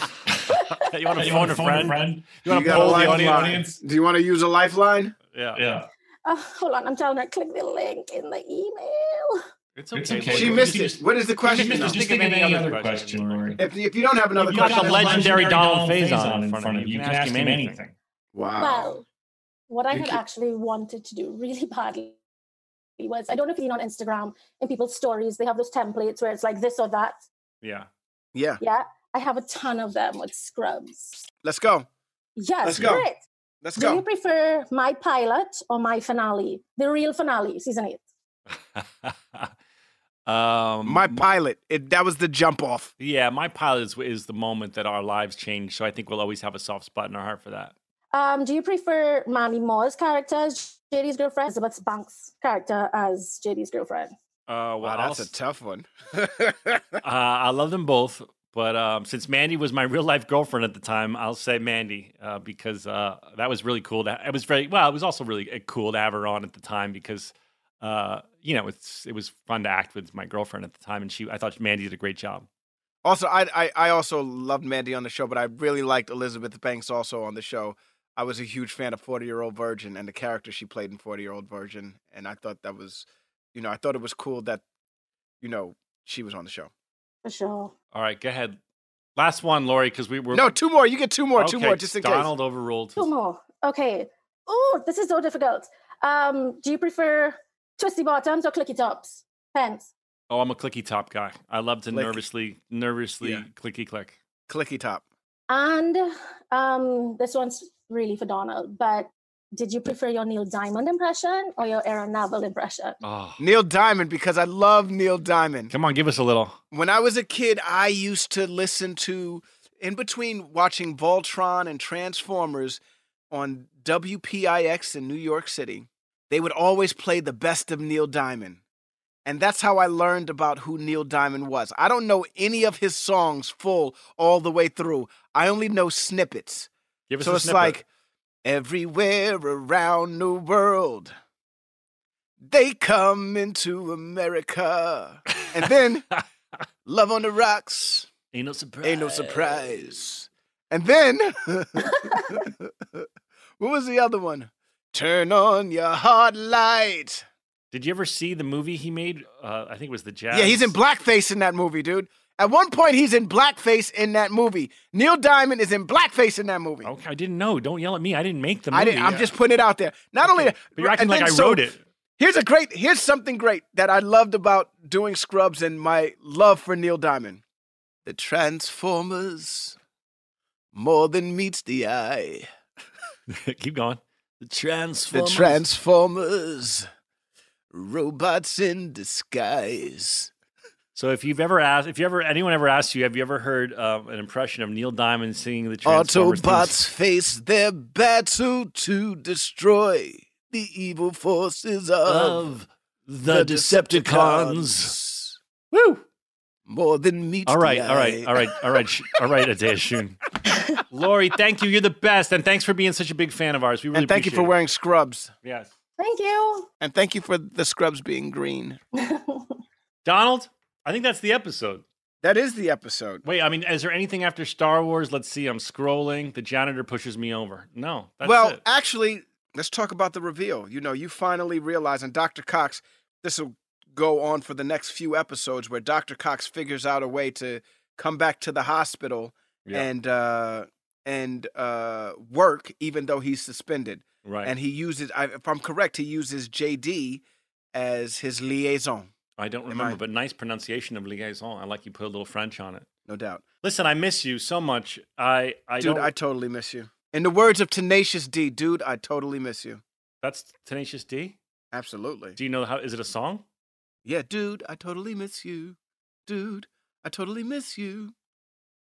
you want to You phone a phone a friend? friend? You want to got poll the audience? Do you want to use a lifeline? Yeah. Yeah. Oh, hold on, I'm telling her click the link in the email. It's It's okay. okay. She You missed just- it. What is the question? missed it. Just Just think of any other question, Lori. If, if you don't have another You've got the legendary Donald Faison Faison in front of you. You can ask him anything. Wow. Well, what I You had keep- actually wanted to do really badly was I don't know if you've seen on Instagram in people's stories, they have those templates where it's like this or that. Yeah. Yeah. Yeah. I have a ton of them with scrubs. Let's go. Yes, Let's go. great. Let's Do you prefer my pilot or my finale? The real finale, season eight. um, My pilot. It, that was the jump off. yeah, my pilot is, is the moment that our lives change. So I think we'll always have a soft spot in our heart for that. Um, do you prefer Mandy Moore's character as JD's girlfriend, Elizabeth Banks' character as JD's girlfriend? Uh, well, Wow, I'll that's a s- tough one. uh, I love them both, but um, since Mandy was my real life girlfriend at the time, I'll say Mandy uh, because uh, that was really cool. To, it was very well. It was also really uh, cool to have her on at the time because uh, you know it's it was fun to act with my girlfriend at the time, and she I thought Mandy did a great job. Also, I, I I also loved Mandy on the show, but I really liked Elizabeth Banks also on the show. I was a huge fan of Forty Year Old Virgin and the character she played in Forty Year Old Virgin, and I thought that was, you know, I thought it was cool that, you know, she was on the show. For sure. All right, go ahead. Last one, Lori, because we were No, two more. You get two more. two more, just in Donald overruled. Two more. Okay. Oh, this is so difficult. Um, do you prefer twisty bottoms or clicky tops? Pants. Oh, I'm a clicky top guy. I love to Click. nervously, nervously Yeah. clicky click. Clicky top. And um, this one's really for Donald, but did you prefer your Neil Diamond impression or your Aaron Neville impression? Oh, Neil Diamond because I love Neil Diamond. come on, give us a little. When I was a kid, I used to listen to, in between watching Voltron and Transformers on WPIX in New York City, they would always play the best of Neil Diamond. And that's how I learned about who Neil Diamond was. I don't know any of his songs full all the way through. I only know snippets. Give us so a it's snippet. like everywhere around the world, they come into America. And then Love on the Rocks, Ain't no surprise. Ain't No Surprise. And then, what was the other one? Turn on your heart light. Did you ever see the movie he made? Uh, I think it was the Jazz. Yeah, he's in blackface in that movie, dude. At one point, he's in blackface in that movie. Neil Diamond is in blackface in that movie. Okay, I didn't know. Don't yell at me. I didn't make the movie. I didn't. I'm just putting it out there. Not only that, But you're acting like then I so- wrote it. Here's a great. Here's something great that I loved about doing Scrubs and my love for Neil Diamond. The Transformers, more than meets the eye. Keep going. The Transformers. The Transformers. Transformers, robots in disguise. So if you've ever asked, if you ever anyone ever asked you, have you ever heard uh, an impression of Neil Diamond singing the Transformers? theme Autobots face their battle to destroy the evil forces of, of the, Decepticons? Woo! More than meets All right, the all right, eye. all right, all right, sh- all right, Adea Shun. Lori, thank you. You're the best, and thanks for being such a big fan of ours. We really and thank you for appreciate wearing scrubs. Yes, Thank you. And thank you for the scrubs being green. Donald. I think that's the episode. That is the episode. Wait, I mean, is there anything after Star Wars? Let's see. I'm scrolling. The janitor pushes me over. No, that's well, it. actually, let's talk about the reveal. You know, you finally realize, and Dr. Cox, this will go on for the next few episodes where Dr. Cox figures out a way to come back to the hospital Yeah. and uh and uh work even though he's suspended. Right. And he uses if I'm correct, he uses JD as his liaison, I don't remember, I- but nice pronunciation of liaison. I like you put a little French on it. no doubt. Listen, I miss you so much. I I Dude, don't. I totally miss you. In the words of Tenacious D, dude, I totally miss you. That's Tenacious D. Absolutely. Do you know how? Is it a song? Yeah, dude, I totally miss you. Dude, I totally miss you.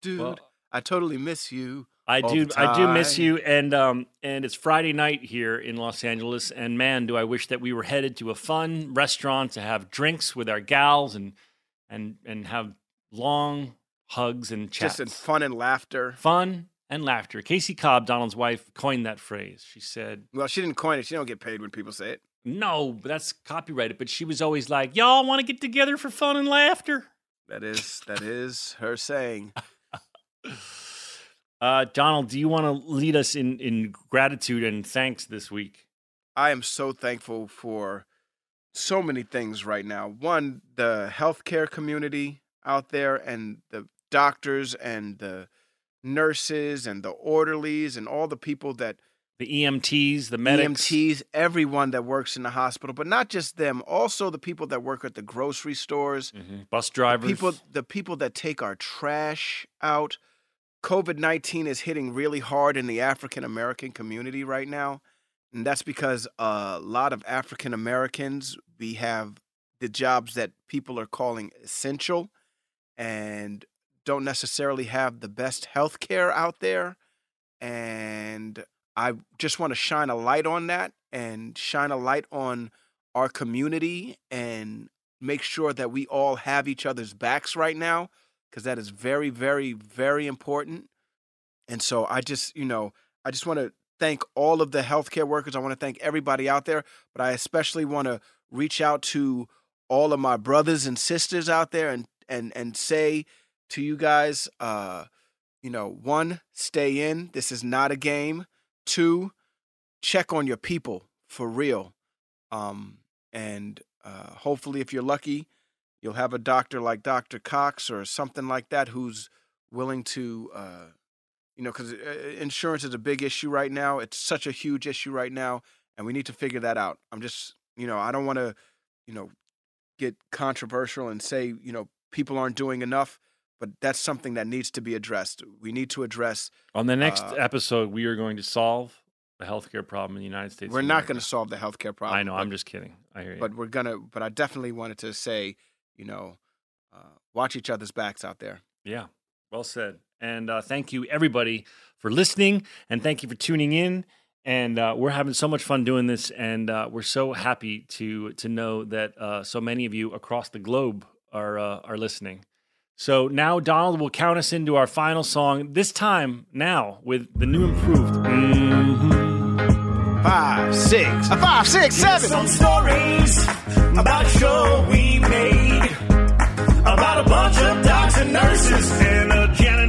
Dude, Well- I totally miss you. I all do. I do miss you, and um, and it's Friday night here in Los Angeles, and man, do I wish that we were headed to a fun restaurant to have drinks with our gals and and and have long hugs and chats. Just in fun and laughter. fun and laughter. CaCee Cobb, Donald's wife, coined that phrase. She said, Well, she didn't coin it. She don't get paid when people say it. "No, but that's copyrighted." But she was always like, "Y'all want to get together for fun and laughter." That is that is her saying. Uh, Donald, do you want to lead us in in gratitude and thanks this week? I am so thankful for so many things right now. One, the healthcare community out there and the doctors and the nurses and the orderlies and all the people that The EMTs, the medics. EMTs, everyone that works in the hospital, but not just them, also the people that work at the grocery stores, bus drivers. people the people that take our trash out. COVID-19 is hitting really hard in the African American community right now. And that's because a lot of African Americans, we have the jobs that people are calling essential and don't necessarily have the best health care out there. And I just want to shine a light on that and shine a light on our community and make sure that we all have each other's backs right now because that is very, very, very important. And so I just, you know, I just want to thank all of the healthcare workers. I want to thank everybody out there, but I especially want to reach out to all of my brothers and sisters out there and and and say to you guys, uh, you know, one, stay in. This is not a game. Two, check on your people for real. Um, and uh, hopefully, if you're lucky, you'll have a doctor like Dr. Cox or something like that who's willing to, uh, you know, because insurance is a big issue right now. It's such a huge issue right now, and we need to figure that out. I'm just, you know, I don't want to, you know, get controversial and say, you know, people aren't doing enough, but that's something that needs to be addressed. We need to address. On the next uh, episode, we are going to solve the healthcare problem in the United States. We're not going to solve the healthcare problem. I know. but- I'm just kidding. I hear you. But we're gonna. But I definitely wanted to say, you know, uh, watch each other's backs out there. Yeah, well said. And uh, thank you, everybody, for listening, and thank you for tuning in. And uh, we're having so much fun doing this, and uh, we're so happy to to know that uh, so many of you across the globe are uh, are listening. So now Donald will count us into our final song. This time, now with the new improved. Five, six, a five, six, Here's some stories about a show we made about a bunch of docs and nurses and a janitor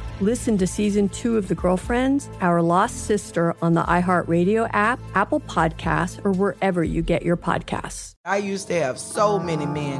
Listen to season two of The Girlfriends, Our Lost Sister on the iHeartRadio app, Apple Podcasts, or wherever you get your podcasts. I used to have so many men.